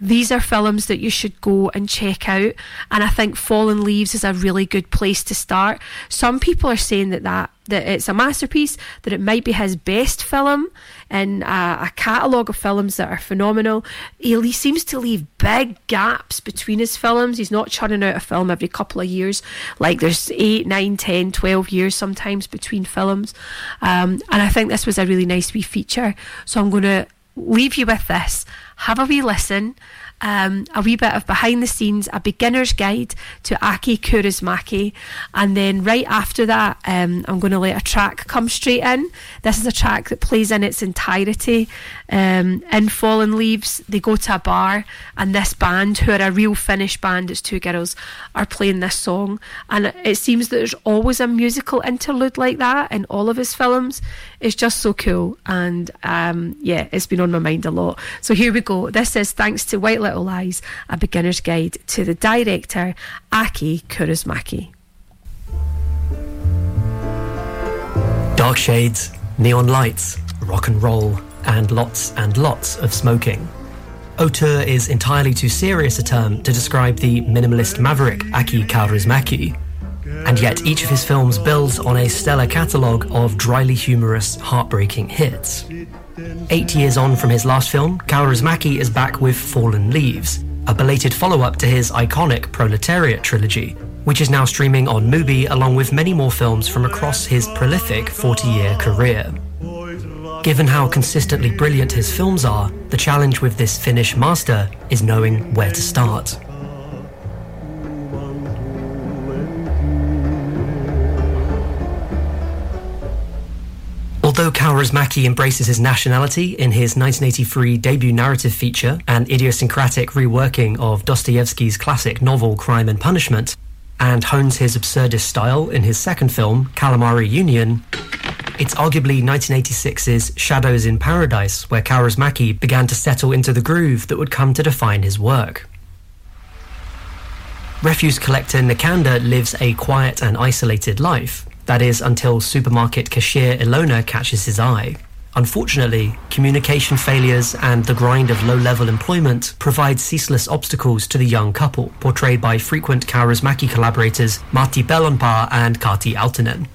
these are films that you should go and check out. And I think Fallen Leaves is a really good place to start. Some people are saying that, that, that it's a masterpiece, that it might be his best film in a, a catalogue of films that are phenomenal. He, he seems to leave big gaps between his films. He's not churning out a film every couple of years. Like there's 8, 9, 10, 12 years sometimes between films. Um, and I think this was a really nice wee feature. So I'm going to leave you with this. Have a wee listen. Um, a wee bit of behind the scenes, a beginner's guide to Aki Kaurismäki, and then right after that, um, I'm going to let a track come straight in. This is a track that plays in its entirety. Um, in Fallen Leaves, they go to a bar, and this band, who are a real Finnish band, it's two girls, are playing this song. And it seems that there's always a musical interlude like that in all of his films. It's just so cool, and um, yeah, it's been on my mind a lot. So here we go. This is thanks to White Little Lies, a beginner's guide to the director Aki Kaurismäki. Dark shades, neon lights, rock and roll, and lots and lots of smoking. Auteur is entirely too serious a term to describe the minimalist maverick Aki Kaurismäki, and yet each of his films builds on a stellar catalogue of dryly humorous, heartbreaking hits. Eight years on from his last film, Kaurismäki is back with Fallen Leaves, a belated follow-up to his iconic Proletariat trilogy, which is now streaming on Mubi along with many more films from across his prolific 40-year career. Given how consistently brilliant his films are, the challenge with this Finnish master is knowing where to start. Although Kaurismäki embraces his nationality in his 1983 debut narrative feature, an idiosyncratic reworking of Dostoevsky's classic novel Crime and Punishment, and hones his absurdist style in his second film, Calamari Union, it's arguably 1986's Shadows in Paradise where Kaurismäki began to settle into the groove that would come to define his work. Refuse collector Nikander lives a quiet and isolated life, that is, until supermarket cashier Ilona catches his eye. Unfortunately, communication failures and the grind of low level employment provide ceaseless obstacles to the young couple, portrayed by frequent Kaurismäki collaborators Matti Pellonpää and Kati Outinen.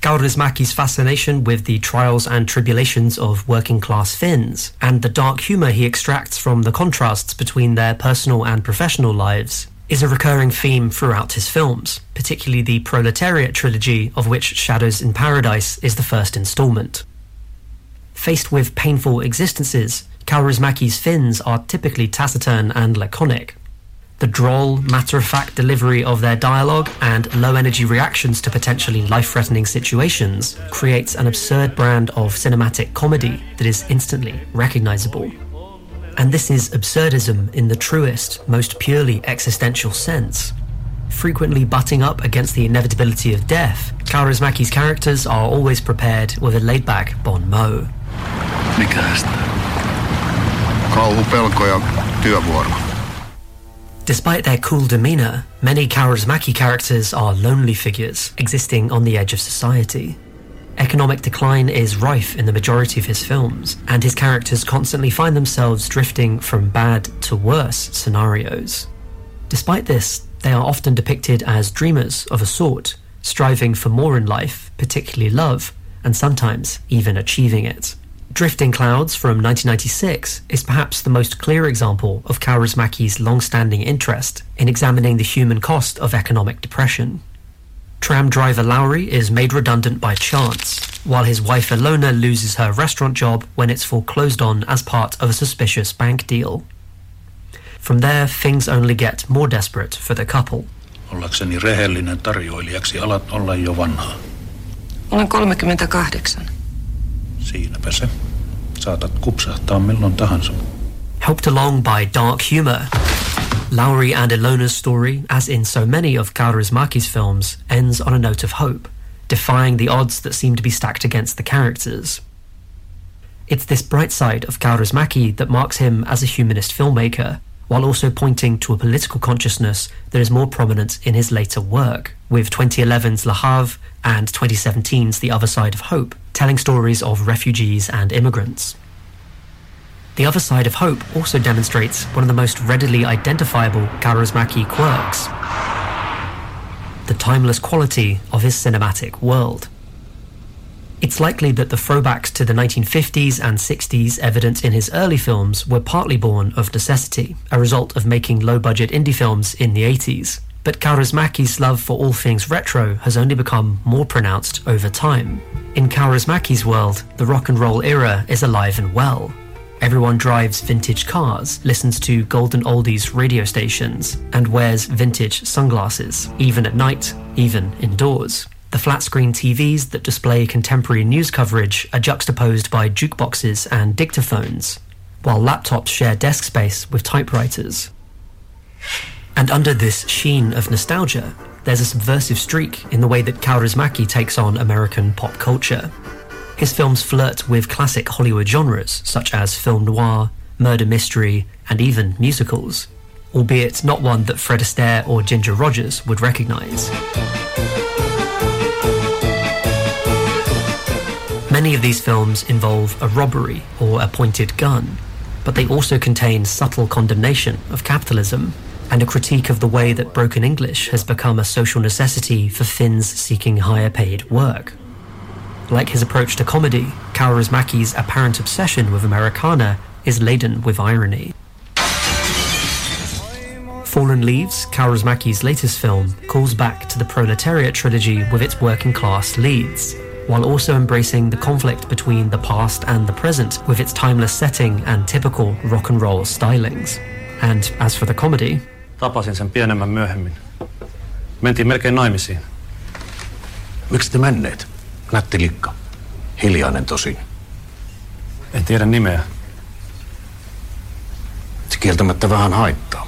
Kaurismäki's fascination with the trials and tribulations of working class Finns, and the dark humour he extracts from the contrasts between their personal and professional lives, is a recurring theme throughout his films, particularly the Proletariat trilogy, of which Shadows in Paradise is the first instalment. Faced with painful existences, Kaurismäki's Finns are typically taciturn and laconic. The droll, matter of fact delivery of their dialogue and low energy reactions to potentially life threatening situations creates an absurd brand of cinematic comedy that is instantly recognizable. And this is absurdism in the truest, most purely existential sense. Frequently butting up against the inevitability of death, Kaurismäki's characters are always prepared with a laid back bon mot. Mikä sitä? Kauhu, pelko ja työvuoro. Despite their cool demeanour, many Kaurismäki characters are lonely figures existing on the edge of society. Economic decline is rife in the majority of his films, and his characters constantly find themselves drifting from bad to worse scenarios. Despite this, they are often depicted as dreamers of a sort, striving for more in life, particularly love, and sometimes even achieving it. Drifting Clouds from 1996 is perhaps the most clear example of Kaurismäki's long-standing interest in examining the human cost of economic depression. Tram driver Lauri is made redundant by chance, while his wife Ilona loses her restaurant job when it's foreclosed on as part of a suspicious bank deal. From there, things only get more desperate for the couple. Ollakseni rehellinen tarjoilijaksi alat olla jo vanhaa. Olen 38. Siinäpä se. Saatat kupsahtaa milloin tahansa. Helped along by dark humour, Lauri and Ilona's story, as in so many of Kaurismäki's films, ends on a note of hope, defying the odds that seem to be stacked against the characters. It's this bright side of Kaurismäki that marks him as a humanist filmmaker, while also pointing to a political consciousness that is more prominent in his later work, with 2011's Le Havre and 2017's The Other Side of Hope, telling stories of refugees and immigrants. The Other Side of Hope also demonstrates one of the most readily identifiable Kaurismäki quirks the timeless quality of his cinematic world. It's likely that the throwbacks to the 1950s and 60s evident in his early films were partly born of necessity, a result of making low budget indie films in the 80s. But Kaurismäki's love for all things retro has only become more pronounced over time. In Kaurismäki's world, the rock and roll era is alive and well. Everyone drives vintage cars, listens to golden oldies radio stations, and wears vintage sunglasses, even at night, even indoors. The flat screen TVs that display contemporary news coverage are juxtaposed by jukeboxes and dictaphones, while laptops share desk space with typewriters. And under this sheen of nostalgia, there's a subversive streak in the way that Kaurismäki takes on American pop culture. His films flirt with classic Hollywood genres such as film noir, murder mystery, and even musicals, albeit not one that Fred Astaire or Ginger Rogers would recognize. Many of these films involve a robbery or a pointed gun, but they also contain subtle condemnation of capitalism and a critique of the way that broken English has become a social necessity for Finns seeking higher paid work. Like his approach to comedy, Kaurismäki's apparent obsession with Americana is laden with irony. Fallen Leaves, Kaurismäki's latest film, calls back to the proletariat trilogy with its working class leads, while also embracing the conflict between the past and the present with its timeless setting and typical rock and roll stylings. And as for the comedy, Tapasin sen pienemmän myöhemmin. Mentiin melkein naimisiin. Miksi te menneet? Nätti likka. Hiljainen tosin. En tiedä nimeä. Se kieltämättä vähän haittaa.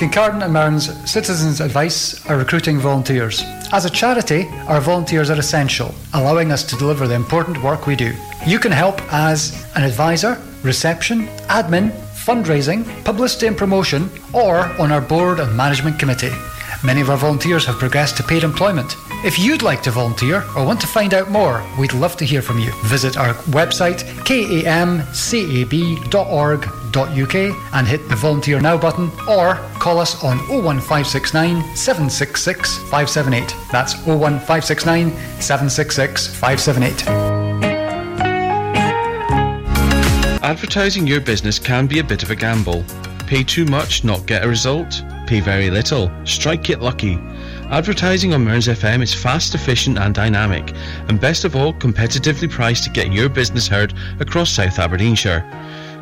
Kincardine and Mearns Citizens Advice are recruiting volunteers. As a charity, our volunteers are essential, allowing us to deliver the important work we do. You can help as an advisor, reception, admin, fundraising, publicity and promotion, or on our board and management committee. Many of our volunteers have progressed to paid employment. If you'd like to volunteer or want to find out more, we'd love to hear from you. Visit our website kamcab.org.uk and hit the volunteer now button or call us on 01569 766 578. That's 01569 766 578. Advertising your business can be a bit of a gamble. Pay too much, not get a result. Pay very little, strike it lucky. Advertising on Mearns FM is fast, efficient, and dynamic, and best of all, competitively priced to get your business heard across South Aberdeenshire.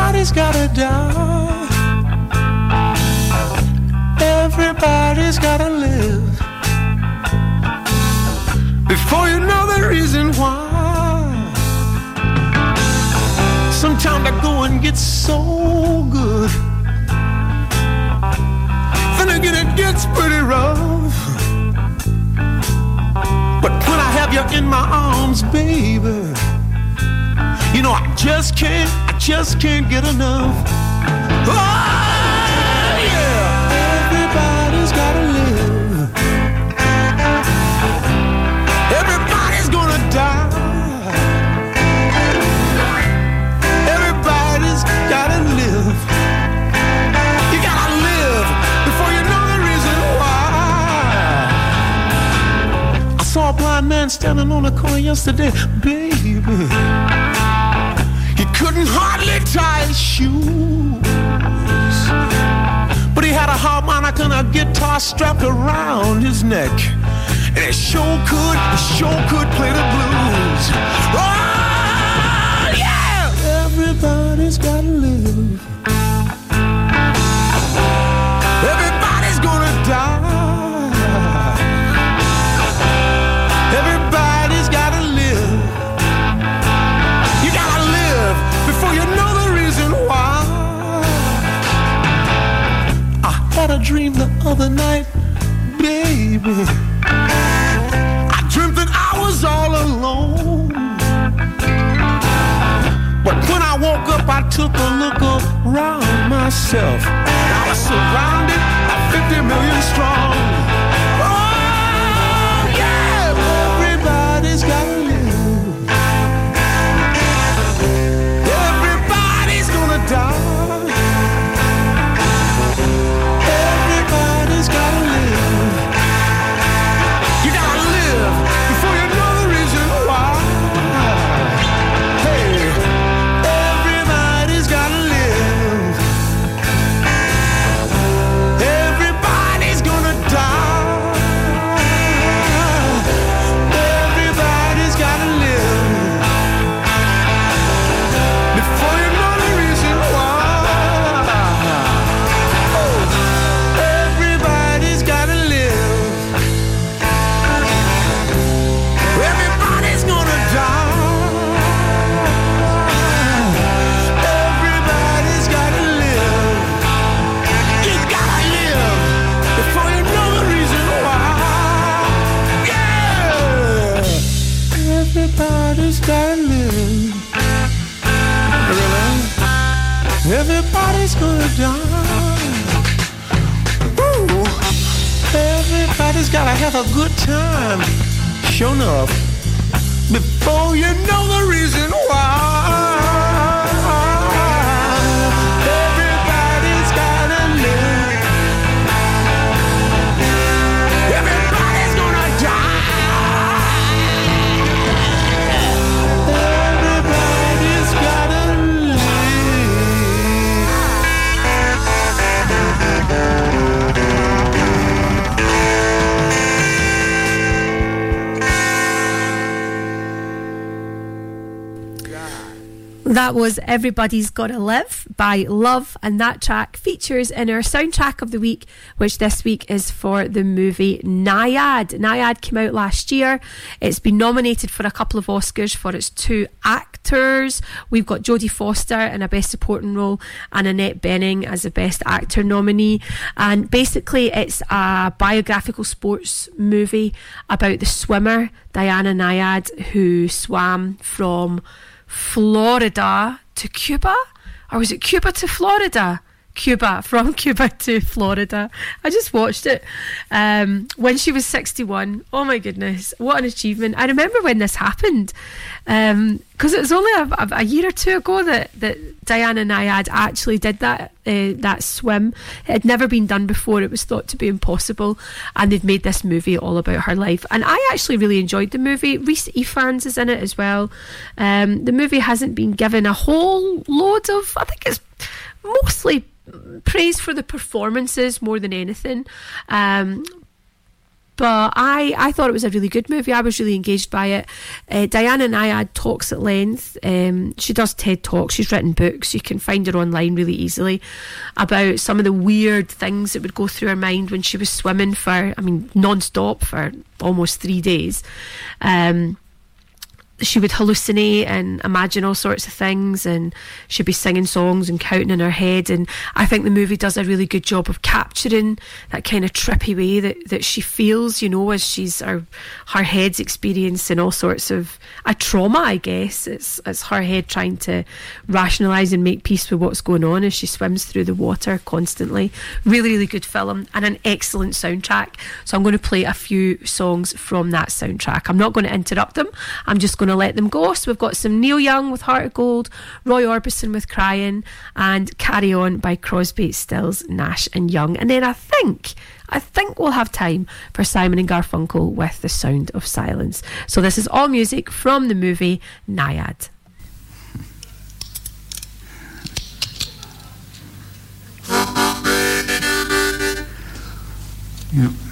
Everybody's gotta die. Everybody's gotta live. Before you know the reason why. Sometimes the going gets so good. Then again, it gets pretty rough. But when I have you in my arms, baby, you know I just can't, I just can't get enough. Oh, yeah. Everybody's gotta live. Everybody's gonna die. Everybody's gotta live. You gotta live before you know the reason why. I saw a blind man standing on a corner yesterday, baby. Couldn't hardly tie his shoes. But he had a harmonica and a guitar strapped around his neck. And he sure could, sure could play the blues. Oh, I dreamt that I was all alone. But when I woke up, I took a look around myself. I was surrounded by 50 million strong. Die. Ooh, everybody's gotta have a good time. Sure enough, before you know the reason why. That was Everybody's Gotta Live by Love, and that track features in our soundtrack of the week, which this week is for the movie Nyad. Nyad came out last year. It's been nominated for a couple of Oscars for its two actors. We've got Jodie Foster in a Best Supporting Role and Annette Bening as a Best Actor nominee. And basically, it's a biographical sports movie about the swimmer Diana Nyad who swam from Florida to Cuba? Or was it Cuba to Florida? Cuba, from [LAUGHS] Cuba to Florida. I just watched it um, when she was 61. Oh my goodness, what an achievement. I remember when this happened because it was only a, a, year or two ago that, that Diana Nyad actually did that uh, that swim. It had never been done before. It was thought to be impossible, and they've made this movie all about her life. And I actually really enjoyed the movie. Rhys Ifans is in it as well. Um, the movie hasn't been given a whole load of. I think it's mostly praise for the performances more than anything. Um, but I, I thought it was a really good movie. I was really engaged by it. Uh, Diana had talks at length. Um, she does TED Talks. She's written books. You can find her online really easily about some of the weird things that would go through her mind when she was swimming for, I mean, non-stop for almost three days. Um, she would hallucinate and imagine all sorts of things and she'd be singing songs and counting in her head. And I think the movie does a really good job of capturing that kind of trippy way that, that she feels you know as she's her, her head's experiencing all sorts of a trauma I guess. It's, it's her head trying to rationalise and make peace with what's going on as she swims through the water constantly. Really really good film and an excellent soundtrack. So I'm going to play a few songs from that soundtrack. I'm not going to interrupt them. I'm just going to let them go. So we've got some Neil Young with Heart of Gold, Roy Orbison with Crying, and Carry On by Crosby, Stills, Nash and Young. And then I think, I think we'll have time for Simon and Garfunkel with The Sound of Silence. So this is all music from the movie Nyad. Yeah.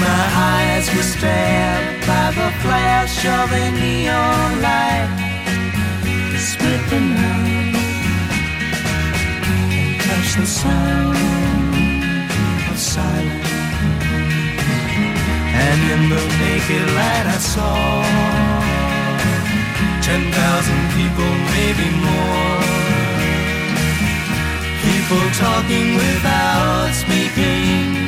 My eyes were stabbed by the flash of a neon light, split the night and touched the sound of silence. And in the naked light, I saw ten thousand people, maybe more. People talking without speaking.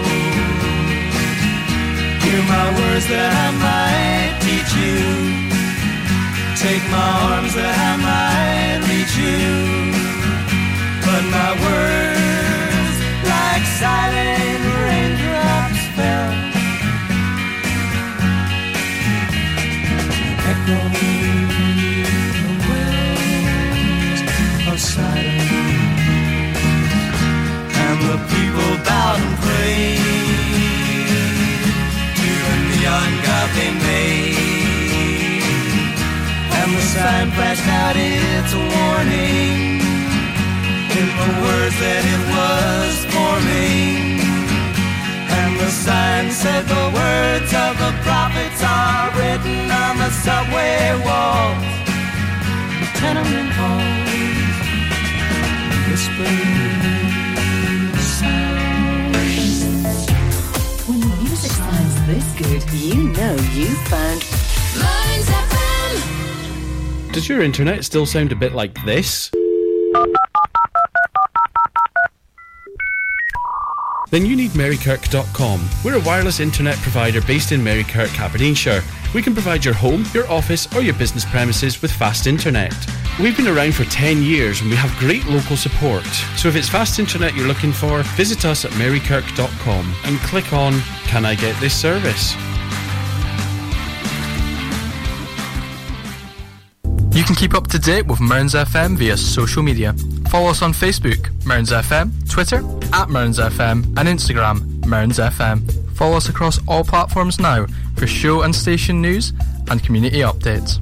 Hear my words that I might teach you. Take my arms that I might reach you. But my words, like silent raindrops, fell. Echoing the wells of silence and the people bowed and prayed they made. And the sign flashed out its warning in the words that it was forming. And the sign said the words of the prophets are written on the subway walls, the tenement halls, whispering. Good, you know you found Mearns FM. Does your internet still sound a bit like this? Then you need Marykirk.com. We're a wireless internet provider based in Marykirk, Aberdeenshire. We can provide your home, your office, or your business premises with fast internet. We've been around for 10 years and we have great local support. So if it's fast internet you're looking for, visit us at marykirk.com and click on Can I get this service? You can keep up to date with Mearns FM via social media. Follow us on Facebook, Mearns FM, Twitter, at Mearns FM, and Instagram, Mearns FM. Follow us across all platforms now for show and station news and community updates.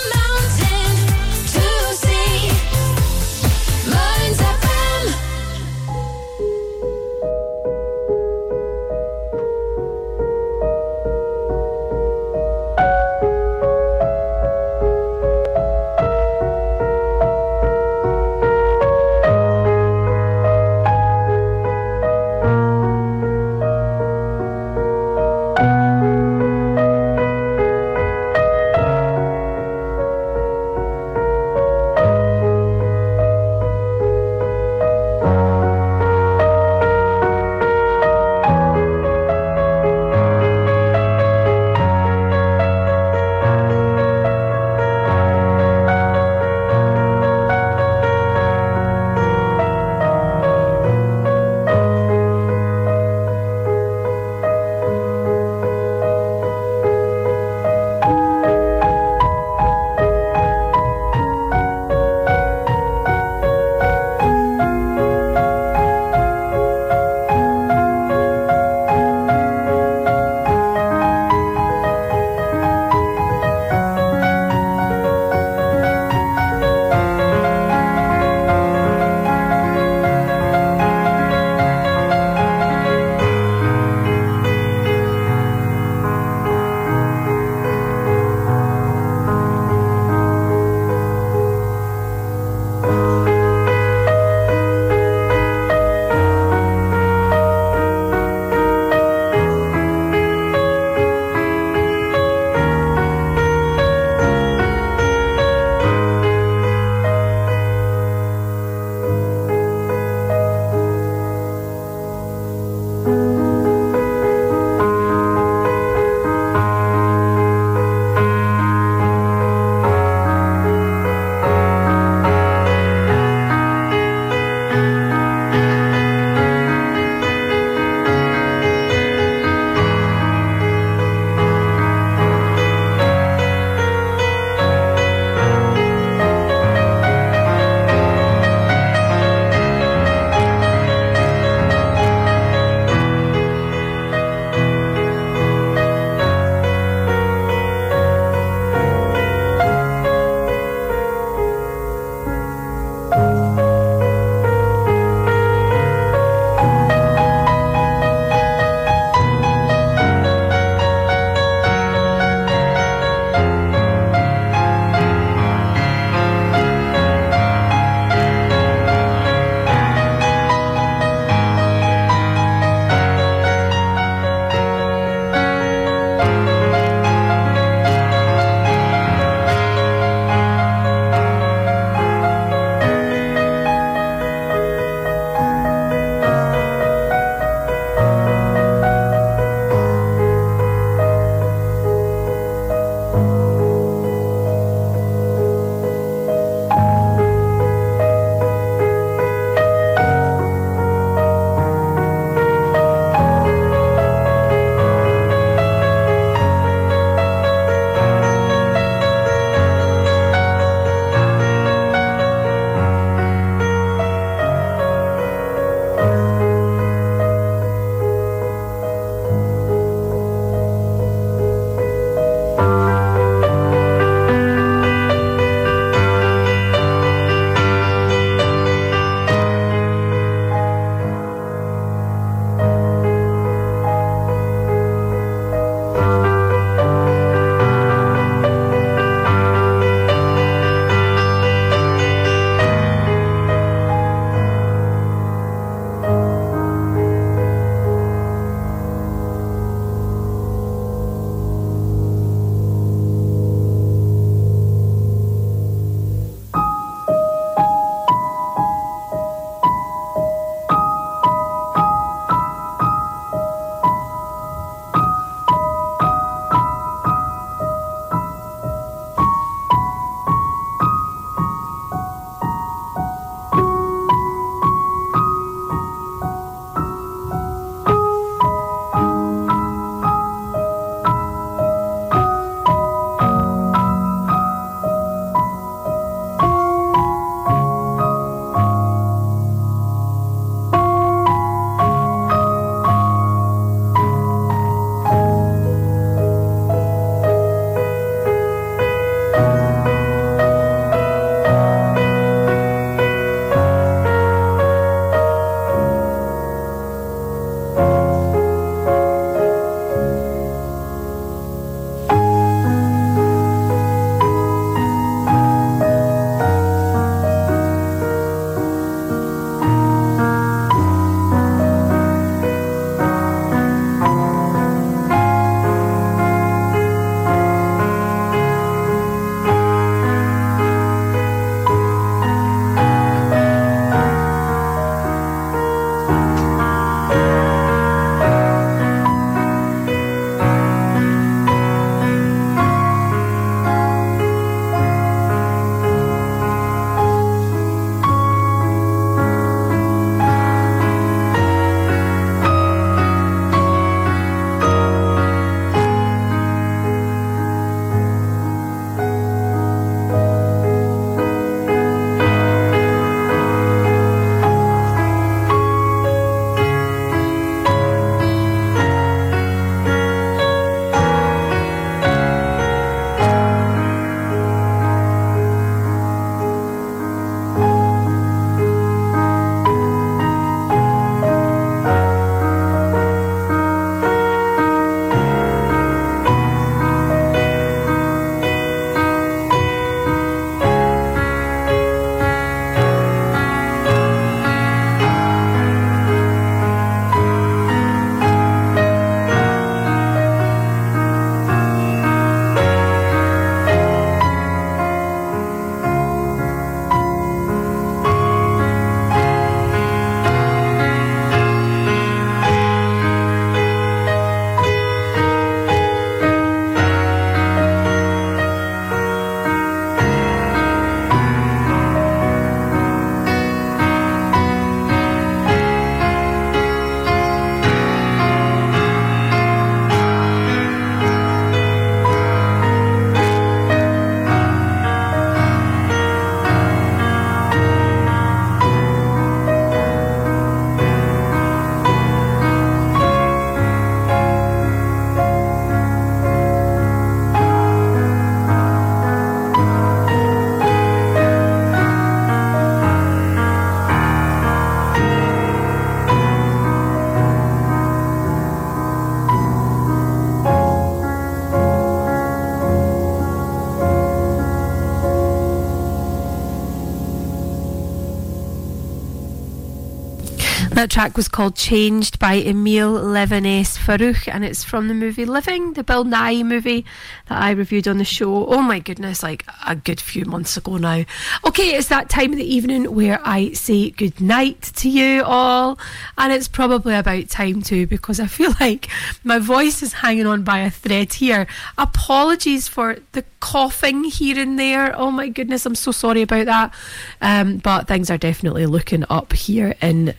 That track was called Changed by Emilie Levienaise-Farrouch and it's from the movie Living, the Bill Nighy movie that I reviewed on the show. Oh my goodness, like a good few months ago now. Okay, it's that time of the evening where I say good night to you all. And it's probably about time too because I feel [LAUGHS] like my voice is hanging on by a thread here. Apologies for the coughing here and there. Oh my goodness, I'm so sorry about that. Um, but things are definitely looking up here in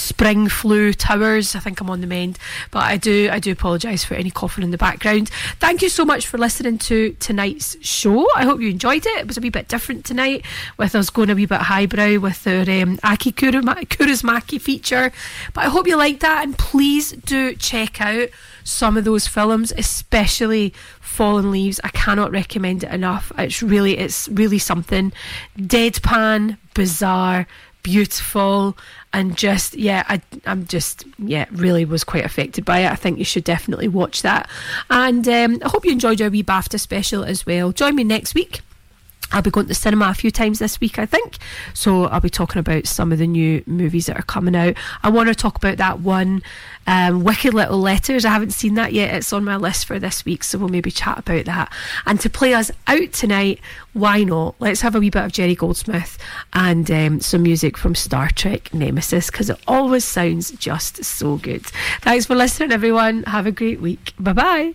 spring flu towers. I think I'm on the mend, but I do I do apologise for any coughing in the background. Thank you so much for listening to tonight's show. I hope you enjoyed it. It was a wee bit different tonight, with us going a wee bit highbrow with our um, Aki Kaurismäki feature. But I hope you liked that, and please do check out some of those films, especially Fallen Leaves. I cannot recommend it enough. It's really, it's really something. Deadpan, bizarre, beautiful, and just yeah, I, I'm just yeah, really was quite affected by it. I think you should definitely watch that. And um, I hope you enjoyed our wee BAFTA special as well. Join me next week. I'll be going to the cinema a few times this week, I think. So I'll be talking about some of the new movies that are coming out. I want to talk about that one, um, Wicked Little Letters. I haven't seen that yet. It's on my list for this week, so we'll maybe chat about that. And to play us out tonight, why not? Let's have a wee bit of Jerry Goldsmith and um, some music from Star Trek Nemesis because it always sounds just so good. Thanks for listening, everyone. Have a great week. Bye bye.